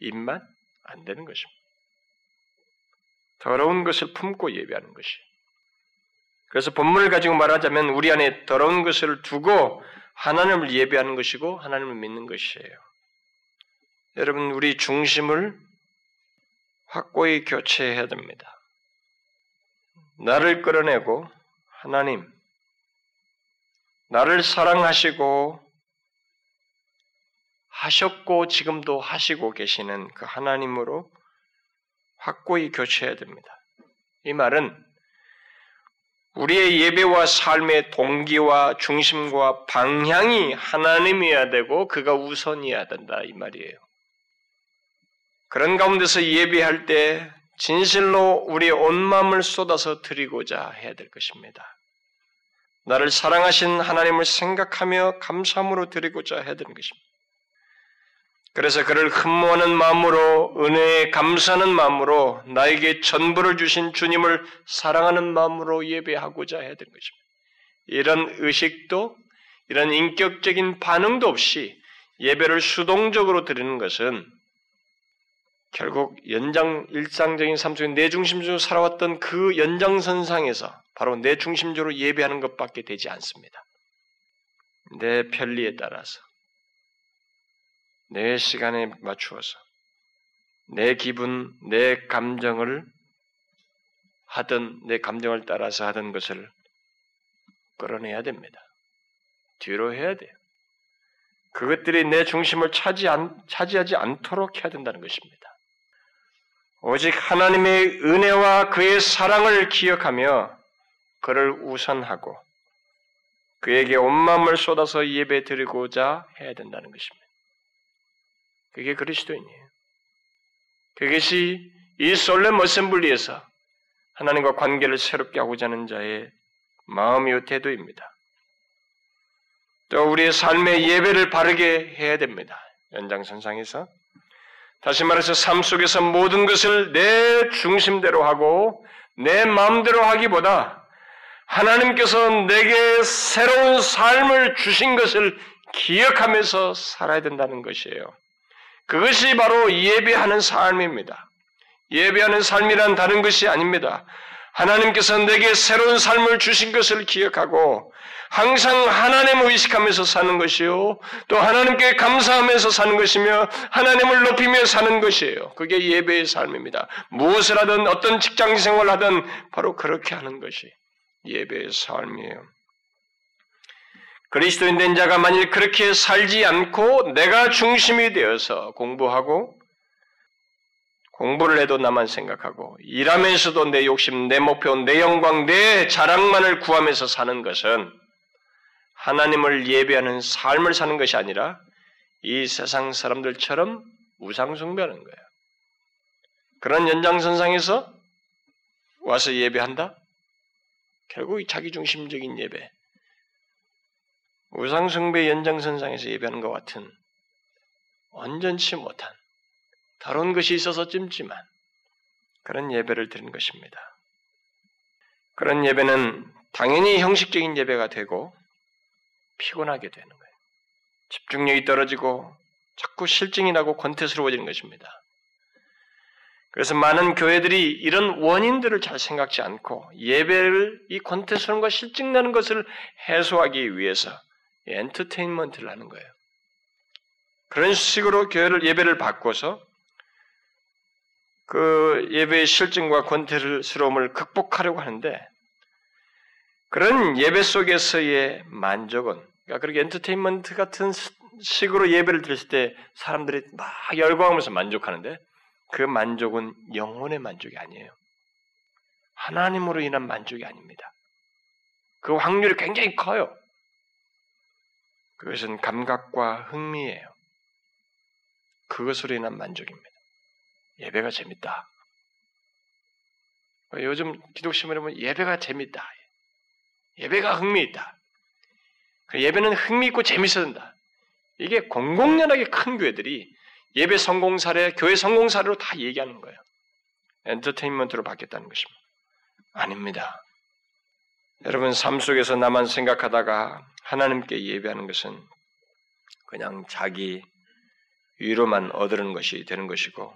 입만 안 되는 것입니다. 더러운 것을 품고 예배하는 것이. 그래서 본문을 가지고 말하자면 우리 안에 더러운 것을 두고 하나님을 예배하는 것이고 하나님을 믿는 것이에요. 여러분 우리 중심을 확고히 교체해야 됩니다. 나를 끌어내고 하나님, 나를 사랑하시고 하셨고 지금도 하시고 계시는 그 하나님으로 확고히 교체해야 됩니다. 이 말은 우리의 예배와 삶의 동기와 중심과 방향이 하나님이어야 되고 그가 우선이어야 된다 이 말이에요. 그런 가운데서 예배할 때 진실로 우리의 온 마음을 쏟아서 드리고자 해야 될 것입니다. 나를 사랑하신 하나님을 생각하며 감사함으로 드리고자 해야 되는 것입니다. 그래서 그를 흠모하는 마음으로 은혜에 감사하는 마음으로 나에게 전부를 주신 주님을 사랑하는 마음으로 예배하고자 해야 되는 것입니다. 이런 의식도 이런 인격적인 반응도 없이 예배를 수동적으로 드리는 것은 결국 연장 일상적인 삶 속에 내 중심적으로 살아왔던 그 연장선상에서 바로 내 중심적으로 예배하는 것밖에 되지 않습니다. 내 편리에 따라서 내 시간에 맞추어서 내 기분, 내 감정을 하든 내 감정을 따라서 하던 것을 끌어내야 됩니다. 뒤로 해야 돼요. 그것들이 내 중심을 차지 안, 차지하지 않도록 해야 된다는 것입니다. 오직 하나님의 은혜와 그의 사랑을 기억하며 그를 우선하고 그에게 온 마음을 쏟아서 예배 드리고자 해야 된다는 것입니다. 그게 그리스도인이에요. 그것이 이 솔렘 어셈블리에서 하나님과 관계를 새롭게 하고자 하는 자의 마음이요 태도입니다. 또 우리의 삶의 예배를 바르게 해야 됩니다. 연장선상에서 다시 말해서 삶 속에서 모든 것을 내 중심대로 하고 내 마음대로 하기보다 하나님께서 내게 새로운 삶을 주신 것을 기억하면서 살아야 된다는 것이에요. 그것이 바로 예배하는 삶입니다. 예배하는 삶이란 다른 것이 아닙니다. 하나님께서 내게 새로운 삶을 주신 것을 기억하고 항상 하나님을 의식하면서 사는 것이요. 또 하나님께 감사하면서 사는 것이며 하나님을 높이며 사는 것이에요. 그게 예배의 삶입니다. 무엇을 하든 어떤 직장 생활을 하든 바로 그렇게 하는 것이 예배의 삶이에요. 그리스도인 된 자가 만일 그렇게 살지 않고 내가 중심이 되어서 공부하고 공부를 해도 나만 생각하고 일하면서도 내 욕심, 내 목표, 내 영광, 내 자랑만을 구하면서 사는 것은 하나님을 예배하는 삶을 사는 것이 아니라 이 세상 사람들처럼 우상숭배하는 거예요. 그런 연장선상에서 와서 예배한다? 결국 자기 중심적인 예배, 우상숭배 연장선상에서 예배하는 것 같은 완전치 못한 다른 것이 있어서 찜지만 그런 예배를 드리는 것입니다. 그런 예배는 당연히 형식적인 예배가 되고 피곤하게 되는 거예요. 집중력이 떨어지고 자꾸 실증이 나고 권태스러워지는 것입니다. 그래서 많은 교회들이 이런 원인들을 잘 생각지 않고 예배를 이 권태스러움과 실증나는 것을 해소하기 위해서 엔터테인먼트를 하는 거예요. 그런 식으로 교회를 예배를 바꿔서 그 예배의 실증과 권태스러움을 극복하려고 하는데 그런 예배 속에서의 만족은 그러니까 그렇게 엔터테인먼트 같은 식으로 예배를 드렸을 때 사람들이 막 열광하면서 만족하는데 그 만족은 영혼의 만족이 아니에요. 하나님으로 인한 만족이 아닙니다. 그 확률이 굉장히 커요. 그것은 감각과 흥미예요. 그것으로 인한 만족입니다. 예배가 재밌다. 요즘 기독신문에 보면 예배가 재밌다. 예배가 흥미있다. 그 예배는 흥미있고 재밌어야 된다. 이게 공공연하게 큰 교회들이 예배 성공 사례, 교회 성공 사례로 다 얘기하는 거예요. 엔터테인먼트로 바뀌었다는 것입니다. 아닙니다. 여러분 삶 속에서 나만 생각하다가 하나님께 예배하는 것은 그냥 자기 위로만 얻으는 것이 되는 것이고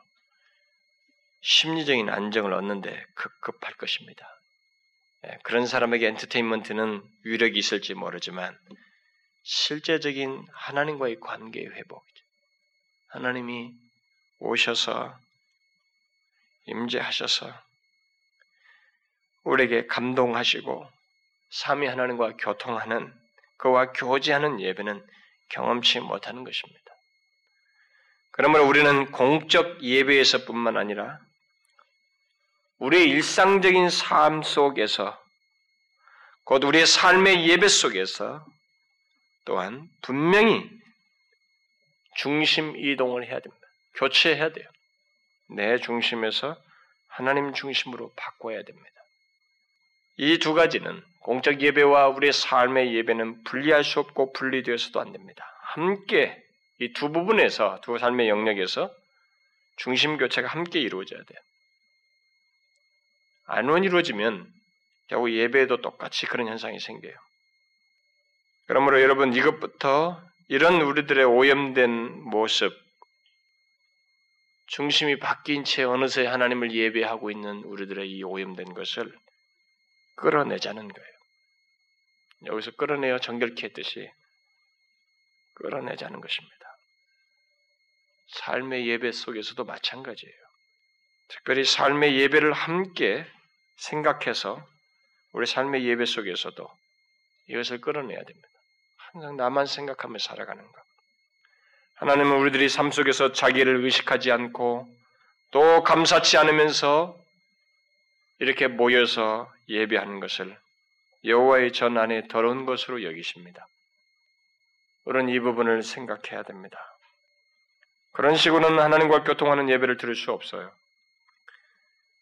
심리적인 안정을 얻는데 급급할 것입니다. 예, 그런 사람에게 엔터테인먼트는 위력이 있을지 모르지만 실제적인 하나님과의 관계의 회복이죠. 하나님이 오셔서 임재하셔서 우리에게 감동하시고 삼위 하나님과 교통하는 그와 교제하는 예배는 경험치 못하는 것입니다. 그러므로 우리는 공적 예배에서뿐만 아니라 우리의 일상적인 삶 속에서 곧 우리의 삶의 예배 속에서 또한 분명히 중심 이동을 해야 됩니다. 교체해야 돼요. 내 중심에서 하나님 중심으로 바꿔야 됩니다. 이 두 가지는 공적 예배와 우리의 삶의 예배는 분리할 수 없고 분리되어서도 안 됩니다. 함께 이 두 부분에서 두 삶의 영역에서 중심 교체가 함께 이루어져야 돼요. 안 이루어지면 결국 예배에도 똑같이 그런 현상이 생겨요. 그러므로 여러분 이것부터 이런 우리들의 오염된 모습, 중심이 바뀐 채 어느새 하나님을 예배하고 있는 우리들의 이 오염된 것을 끌어내자는 거예요. 여기서 끌어내어 정결케 했듯이 끌어내자는 것입니다. 삶의 예배 속에서도 마찬가지예요. 특별히 삶의 예배를 함께 생각해서 우리 삶의 예배 속에서도 이것을 끌어내야 됩니다. 항상 나만 생각하며 살아가는 것. 하나님은 우리들이 삶 속에서 자기를 의식하지 않고 또 감사치 않으면서 이렇게 모여서 예배하는 것을 여호와의 전 안에 더러운 것으로 여기십니다. 우리는 이 부분을 생각해야 됩니다. 그런 식으로는 하나님과 교통하는 예배를 들을 수 없어요.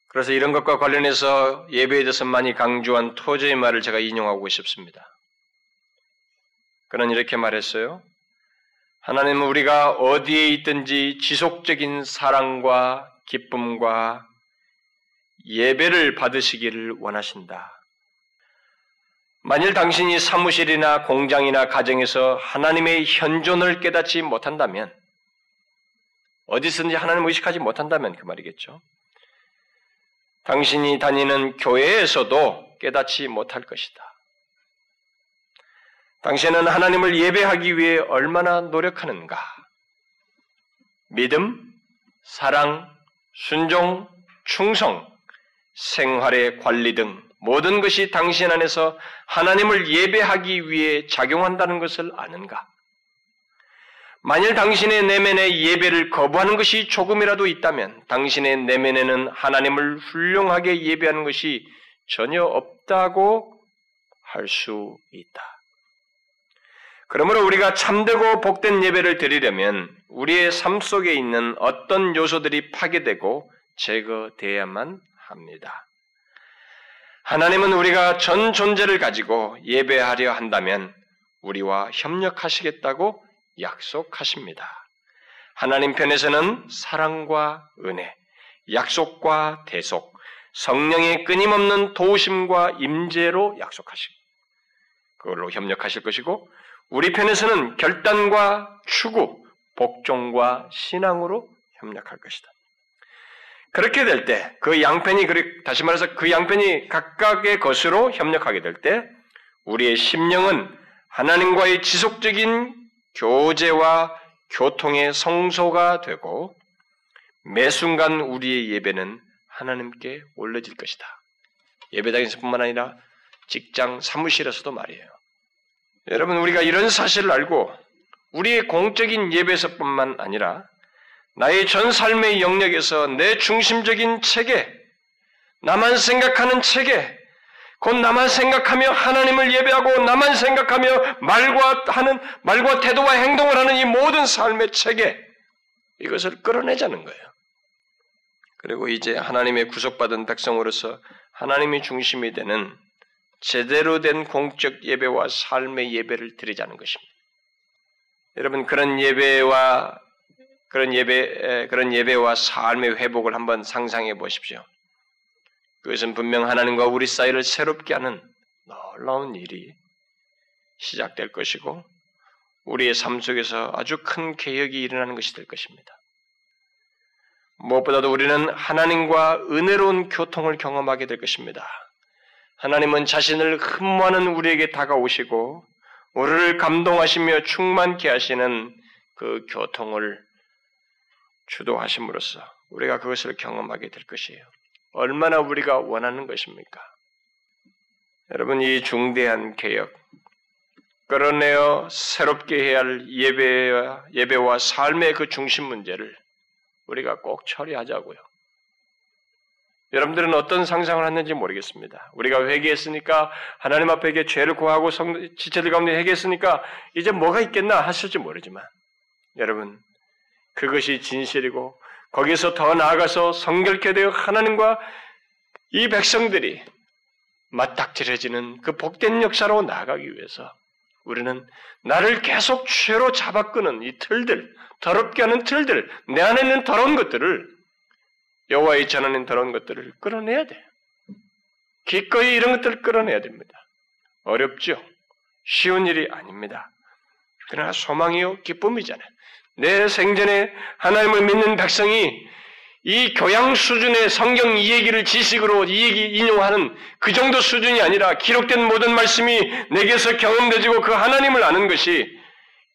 그래서 이런 것과 관련해서 예배에 대해서 많이 강조한 토제의 말을 제가 인용하고 싶습니다. 그는 이렇게 말했어요. 하나님은 우리가 어디에 있든지 지속적인 사랑과 기쁨과 예배를 받으시기를 원하신다. 만일 당신이 사무실이나 공장이나 가정에서 하나님의 현존을 깨닫지 못한다면, 어디서든지 하나님을 의식하지 못한다면 그 말이겠죠. 당신이 다니는 교회에서도 깨닫지 못할 것이다. 당신은 하나님을 예배하기 위해 얼마나 노력하는가? 믿음, 사랑, 순종, 충성, 생활의 관리 등 모든 것이 당신 안에서 하나님을 예배하기 위해 작용한다는 것을 아는가? 만일 당신의 내면에 예배를 거부하는 것이 조금이라도 있다면 당신의 내면에는 하나님을 훌륭하게 예배하는 것이 전혀 없다고 할 수 있다. 그러므로 우리가 참되고 복된 예배를 드리려면 우리의 삶 속에 있는 어떤 요소들이 파괴되고 제거되어야만 합니다. 하나님은 우리가 전 존재를 가지고 예배하려 한다면 우리와 협력하시겠다고 약속하십니다. 하나님 편에서는 사랑과 은혜, 약속과 대속, 성령의 끊임없는 도우심과 임재로 약속하시고 그걸로 협력하실 것이고 우리 편에서는 결단과 추구, 복종과 신앙으로 협력할 것이다. 그렇게 될 때, 그 양편이, 다시 말해서 그 양편이 각각의 것으로 협력하게 될 때, 우리의 심령은 하나님과의 지속적인 교제와 교통의 성소가 되고 매 순간 우리의 예배는 하나님께 올려질 것이다. 예배당에서뿐만 아니라 직장, 사무실에서도 말이에요. 여러분 우리가 이런 사실을 알고 우리의 공적인 예배에서뿐만 아니라 나의 전 삶의 영역에서 내 중심적인 체계, 나만 생각하는 체계, 곧 나만 생각하며 하나님을 예배하고 나만 생각하며 말과 하는 말과 태도와 행동을 하는 이 모든 삶의 체계 이것을 끌어내자는 거예요. 그리고 이제 하나님의 구속받은 백성으로서 하나님이 중심이 되는 제대로 된 공적 예배와 삶의 예배를 드리자는 것입니다. 여러분 그런 예배와 그런 예배 그런 예배와 삶의 회복을 한번 상상해 보십시오. 그것은 분명 하나님과 우리 사이를 새롭게 하는 놀라운 일이 시작될 것이고 우리의 삶 속에서 아주 큰 개혁이 일어나는 것이 될 것입니다. 무엇보다도 우리는 하나님과 은혜로운 교통을 경험하게 될 것입니다. 하나님은 자신을 흠모하는 우리에게 다가오시고 우리를 감동하시며 충만케 하시는 그 교통을 주도하심으로써 우리가 그것을 경험하게 될 것이에요. 얼마나 우리가 원하는 것입니까? 여러분, 이 중대한 개혁, 끌어내어 새롭게 해야 할 예배와, 예배와 삶의 그 중심 문제를 우리가 꼭 처리하자고요. 여러분들은 어떤 상상을 했는지 모르겠습니다. 우리가 회개했으니까 하나님 앞에 죄를 구하고 성, 지체들 가운데 회개했으니까 이제 뭐가 있겠나 하실지 모르지만 여러분 그것이 진실이고 거기서 더 나아가서 성결케 되어 하나님과 이 백성들이 맞닥뜨려지는 그 복된 역사로 나아가기 위해서 우리는 나를 계속 죄로 잡아끄는 이 틀들, 더럽게 하는 틀들, 내 안에 있는 더러운 것들을 여호와의 전하는 더러운 것들을 끌어내야 돼. 기꺼이 이런 것들을 끌어내야 됩니다. 어렵죠. 쉬운 일이 아닙니다. 그러나 소망이요 기쁨이잖아요. 내 생전에 하나님을 믿는 백성이 이 교양 수준의 성경 이 얘기를 지식으로 이 얘기 인용하는 그 정도 수준이 아니라 기록된 모든 말씀이 내게서 경험되지고 그 하나님을 아는 것이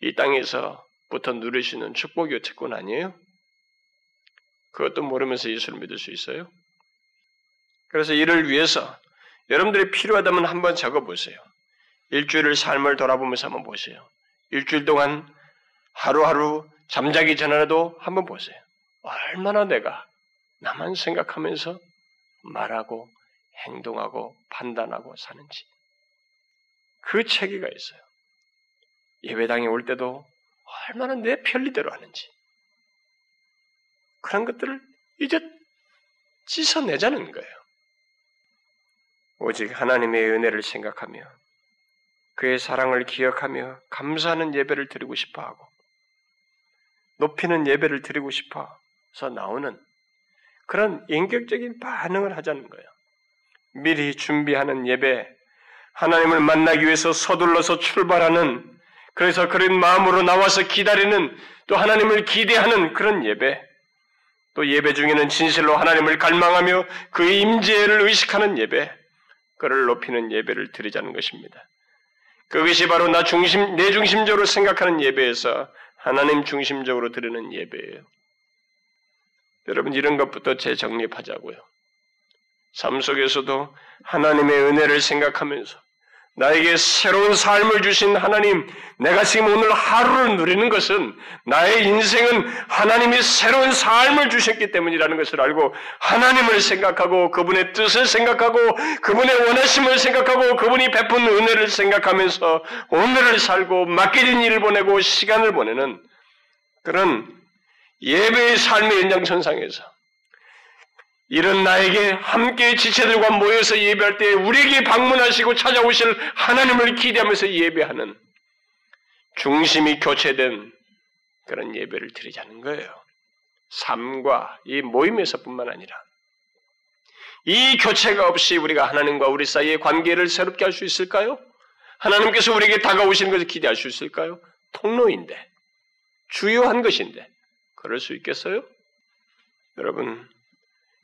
이 땅에서부터 누리시는 축복이요 특권 아니에요? 그것도 모르면서 예수를 믿을 수 있어요? 그래서 이를 위해서 여러분들이 필요하다면 한번 적어보세요. 일주일을 삶을 돌아보면서 한번 보세요. 일주일 동안 하루하루 잠자기 전에라도 한번 보세요. 얼마나 내가 나만 생각하면서 말하고 행동하고 판단하고 사는지. 그 체계가 있어요. 예배당에 올 때도 얼마나 내 편리대로 하는지. 그런 것들을 이제 씻어내자는 거예요. 오직 하나님의 은혜를 생각하며 그의 사랑을 기억하며 감사하는 예배를 드리고 싶어 하고 높이는 예배를 드리고 싶어서 나오는 그런 인격적인 반응을 하자는 거예요. 미리 준비하는 예배, 하나님을 만나기 위해서 서둘러서 출발하는 그래서 그런 마음으로 나와서 기다리는 또 하나님을 기대하는 그런 예배, 또 예배 중에는 진실로 하나님을 갈망하며 그의 임재를 의식하는 예배, 그를 높이는 예배를 드리자는 것입니다. 그것이 바로 나 중심, 내 중심적으로 생각하는 예배에서 하나님 중심적으로 드리는 예배예요. 여러분 이런 것부터 재정립하자고요. 삶 속에서도 하나님의 은혜를 생각하면서 나에게 새로운 삶을 주신 하나님, 내가 지금 오늘 하루를 누리는 것은 나의 인생은 하나님이 새로운 삶을 주셨기 때문이라는 것을 알고 하나님을 생각하고 그분의 뜻을 생각하고 그분의 원하심을 생각하고 그분이 베푼 은혜를 생각하면서 오늘을 살고 맡겨진 일을 보내고 시간을 보내는 그런 예배의 삶의 연장선상에서 이런 나에게 함께 지체들과 모여서 예배할 때 우리에게 방문하시고 찾아오실 하나님을 기대하면서 예배하는 중심이 교체된 그런 예배를 드리자는 거예요. 삶과 이 모임에서뿐만 아니라 이 교체가 없이 우리가 하나님과 우리 사이의 관계를 새롭게 할 수 있을까요? 하나님께서 우리에게 다가오시는 것을 기대할 수 있을까요? 통로인데 주요한 것인데 그럴 수 있겠어요? 여러분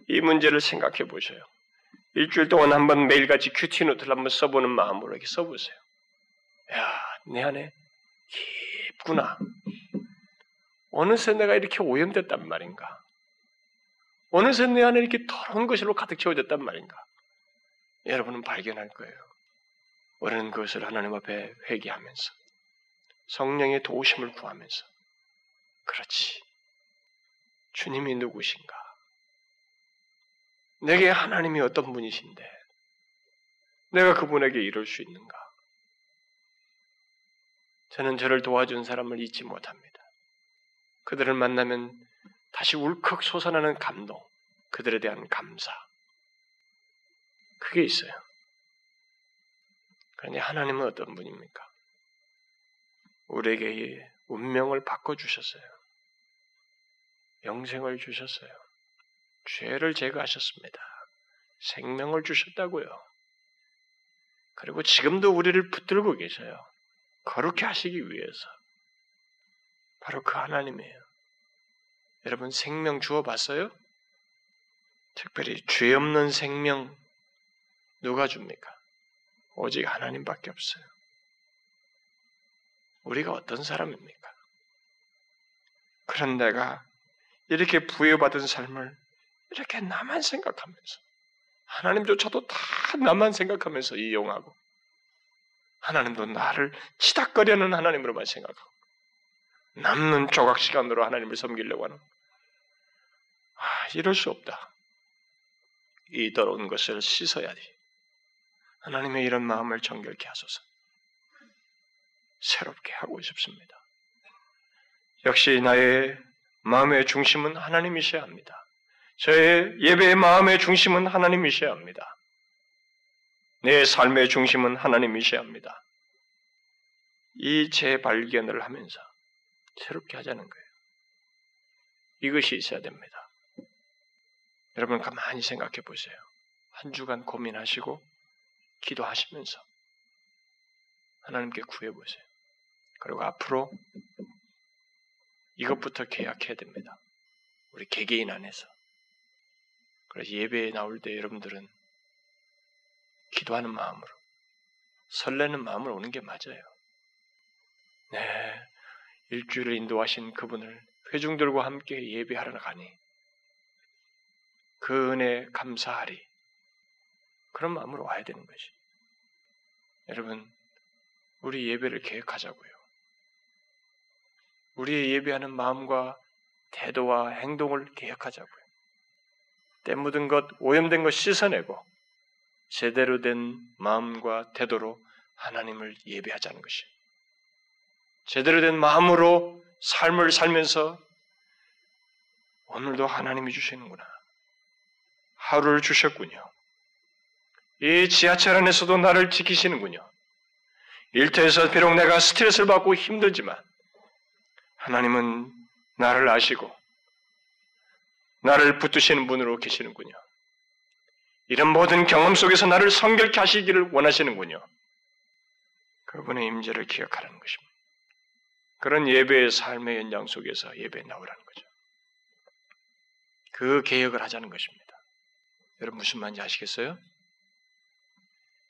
이 문제를 생각해 보셔요. 일주일 동안 한번 매일같이 큐티 노트를 한번 써보는 마음으로 이렇게 써보세요. 야, 내 안에 깊구나. 어느새 내가 이렇게 오염됐단 말인가? 어느새 내 안에 이렇게 더러운 것으로 가득 채워졌단 말인가? 여러분은 발견할 거예요. 우리는 그것을 하나님 앞에 회개하면서 성령의 도우심을 구하면서 그렇지. 주님이 누구신가? 내게 하나님이 어떤 분이신데 내가 그분에게 이룰 수 있는가? 저는 저를 도와준 사람을 잊지 못합니다. 그들을 만나면 다시 울컥 솟아나는 감동, 그들에 대한 감사. 그게 있어요. 그런데 하나님은 어떤 분입니까? 우리에게 운명을 바꿔주셨어요. 영생을 주셨어요. 죄를 제거하셨습니다. 생명을 주셨다고요. 그리고 지금도 우리를 붙들고 계셔요. 거룩해 하시기 위해서. 바로 그 하나님이에요. 여러분 생명 주어봤어요? 특별히 죄 없는 생명 누가 줍니까? 오직 하나님밖에 없어요. 우리가 어떤 사람입니까? 그런 내가 이렇게 부여받은 삶을 이렇게 나만 생각하면서 하나님조차도 다 나만 생각하면서 이용하고 하나님도 나를 치닥거려는 하나님으로만 생각하고 남는 조각 시간으로 하나님을 섬기려고 하는 아, 이럴 수 없다. 이 더러운 것을 씻어야 돼. 하나님의 이런 마음을 정결케 하소서. 새롭게 하고 싶습니다. 역시 나의 마음의 중심은 하나님이셔야 합니다. 저의 예배의 마음의 중심은 하나님이셔야 합니다. 내 삶의 중심은 하나님이셔야 합니다. 이 재발견을 하면서 새롭게 하자는 거예요. 이것이 있어야 됩니다. 여러분 가만히 생각해 보세요. 한 주간 고민하시고 기도하시면서 하나님께 구해 보세요. 그리고 앞으로 이것부터 계약해야 됩니다. 우리 개개인 안에서. 그래서 예배에 나올 때 여러분들은 기도하는 마음으로, 설레는 마음으로 오는 게 맞아요. 네. 일주일을 인도하신 그분을 회중들과 함께 예배하러 가니 그 은혜 감사하리. 그런 마음으로 와야 되는 것이. 여러분, 우리 예배를 계획하자고요. 우리의 예배하는 마음과 태도와 행동을 계획하자고요. 때 묻은 것, 오염된 것 씻어내고 제대로 된 마음과 태도로 하나님을 예배하자는 것이. 제대로 된 마음으로 삶을 살면서 오늘도 하나님이 주시는구나. 하루를 주셨군요. 이 지하철 안에서도 나를 지키시는군요. 일터에서 비록 내가 스트레스를 받고 힘들지만 하나님은 나를 아시고 나를 붙드시는 분으로 계시는군요. 이런 모든 경험 속에서 나를 성결케 하시기를 원하시는군요. 그분의 임재를 기억하라는 것입니다. 그런 예배의 삶의 연장 속에서 예배에 나오라는 거죠. 그 개혁을 하자는 것입니다. 여러분 무슨 말인지 아시겠어요?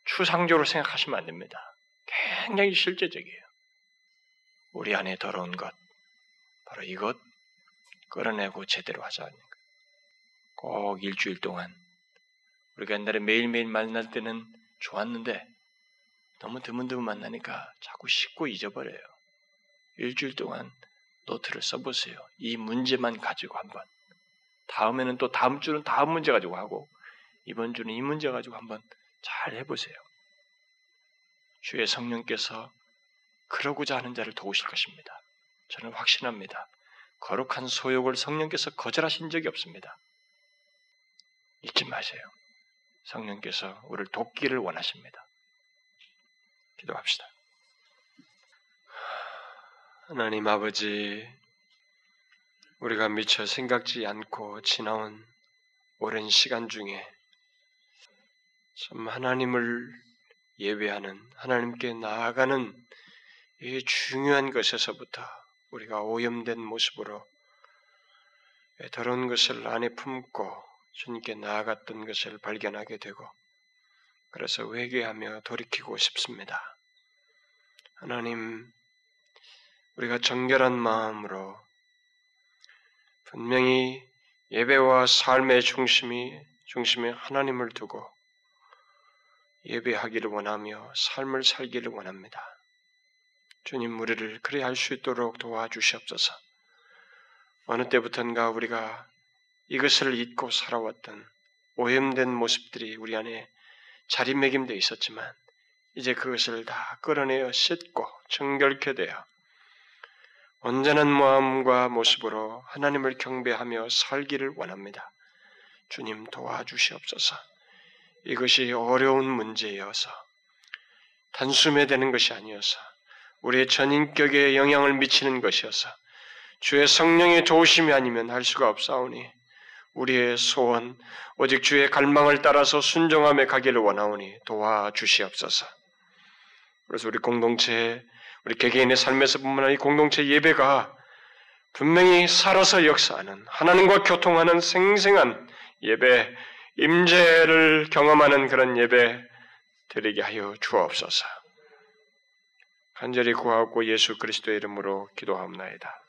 추상적으로 생각하시면 안 됩니다. 굉장히 실제적이에요. 우리 안에 더러운 것, 바로 이것 끌어내고 제대로 하자는 것. 꼭 일주일 동안 우리가 옛날에 매일매일 만날 때는 좋았는데 너무 드문드문 만나니까 자꾸 씻고 잊어버려요. 일주일 동안 노트를 써보세요. 이 문제만 가지고 한번. 다음에는 또 다음 주는 다음 문제 가지고 하고 이번 주는 이 문제 가지고 한번 잘 해보세요. 주의 성령께서 그러고자 하는 자를 도우실 것입니다. 저는 확신합니다. 거룩한 소욕을 성령께서 거절하신 적이 없습니다. 잊지 마세요. 성령께서 우리를 돕기를 원하십니다. 기도합시다. 하나님 아버지, 우리가 미처 생각지 않고 지나온 오랜 시간 중에 참 하나님을 예배하는 하나님께 나아가는 이 중요한 것에서부터 우리가 오염된 모습으로 더러운 것을 안에 품고 주님께 나아갔던 것을 발견하게 되고 그래서 회개하며 돌이키고 싶습니다. 하나님, 우리가 정결한 마음으로 분명히 예배와 삶의 중심이 중심에 하나님을 두고 예배하기를 원하며 삶을 살기를 원합니다. 주님 우리를 그리 할 수 있도록 도와주시옵소서. 어느 때부턴가 우리가 이것을 잊고 살아왔던 오염된 모습들이 우리 안에 자리매김되어 있었지만 이제 그것을 다 끌어내어 씻고 정결케 되어 온전한 마음과 모습으로 하나님을 경배하며 살기를 원합니다. 주님 도와주시옵소서. 이것이 어려운 문제여서 단숨에 되는 것이 아니어서 우리의 전인격에 영향을 미치는 것이어서 주의 성령의 도우심이 아니면 할 수가 없사오니 우리의 소원 오직 주의 갈망을 따라서 순종함에 가기를 원하오니 도와주시옵소서. 그래서 우리 공동체 우리 개개인의 삶에서뿐만 아니라 공동체 예배가 분명히 살아서 역사하는 하나님과 교통하는 생생한 예배 임재를 경험하는 그런 예배 드리게 하여 주옵소서. 간절히 구하고 예수 그리스도의 이름으로 기도하옵나이다.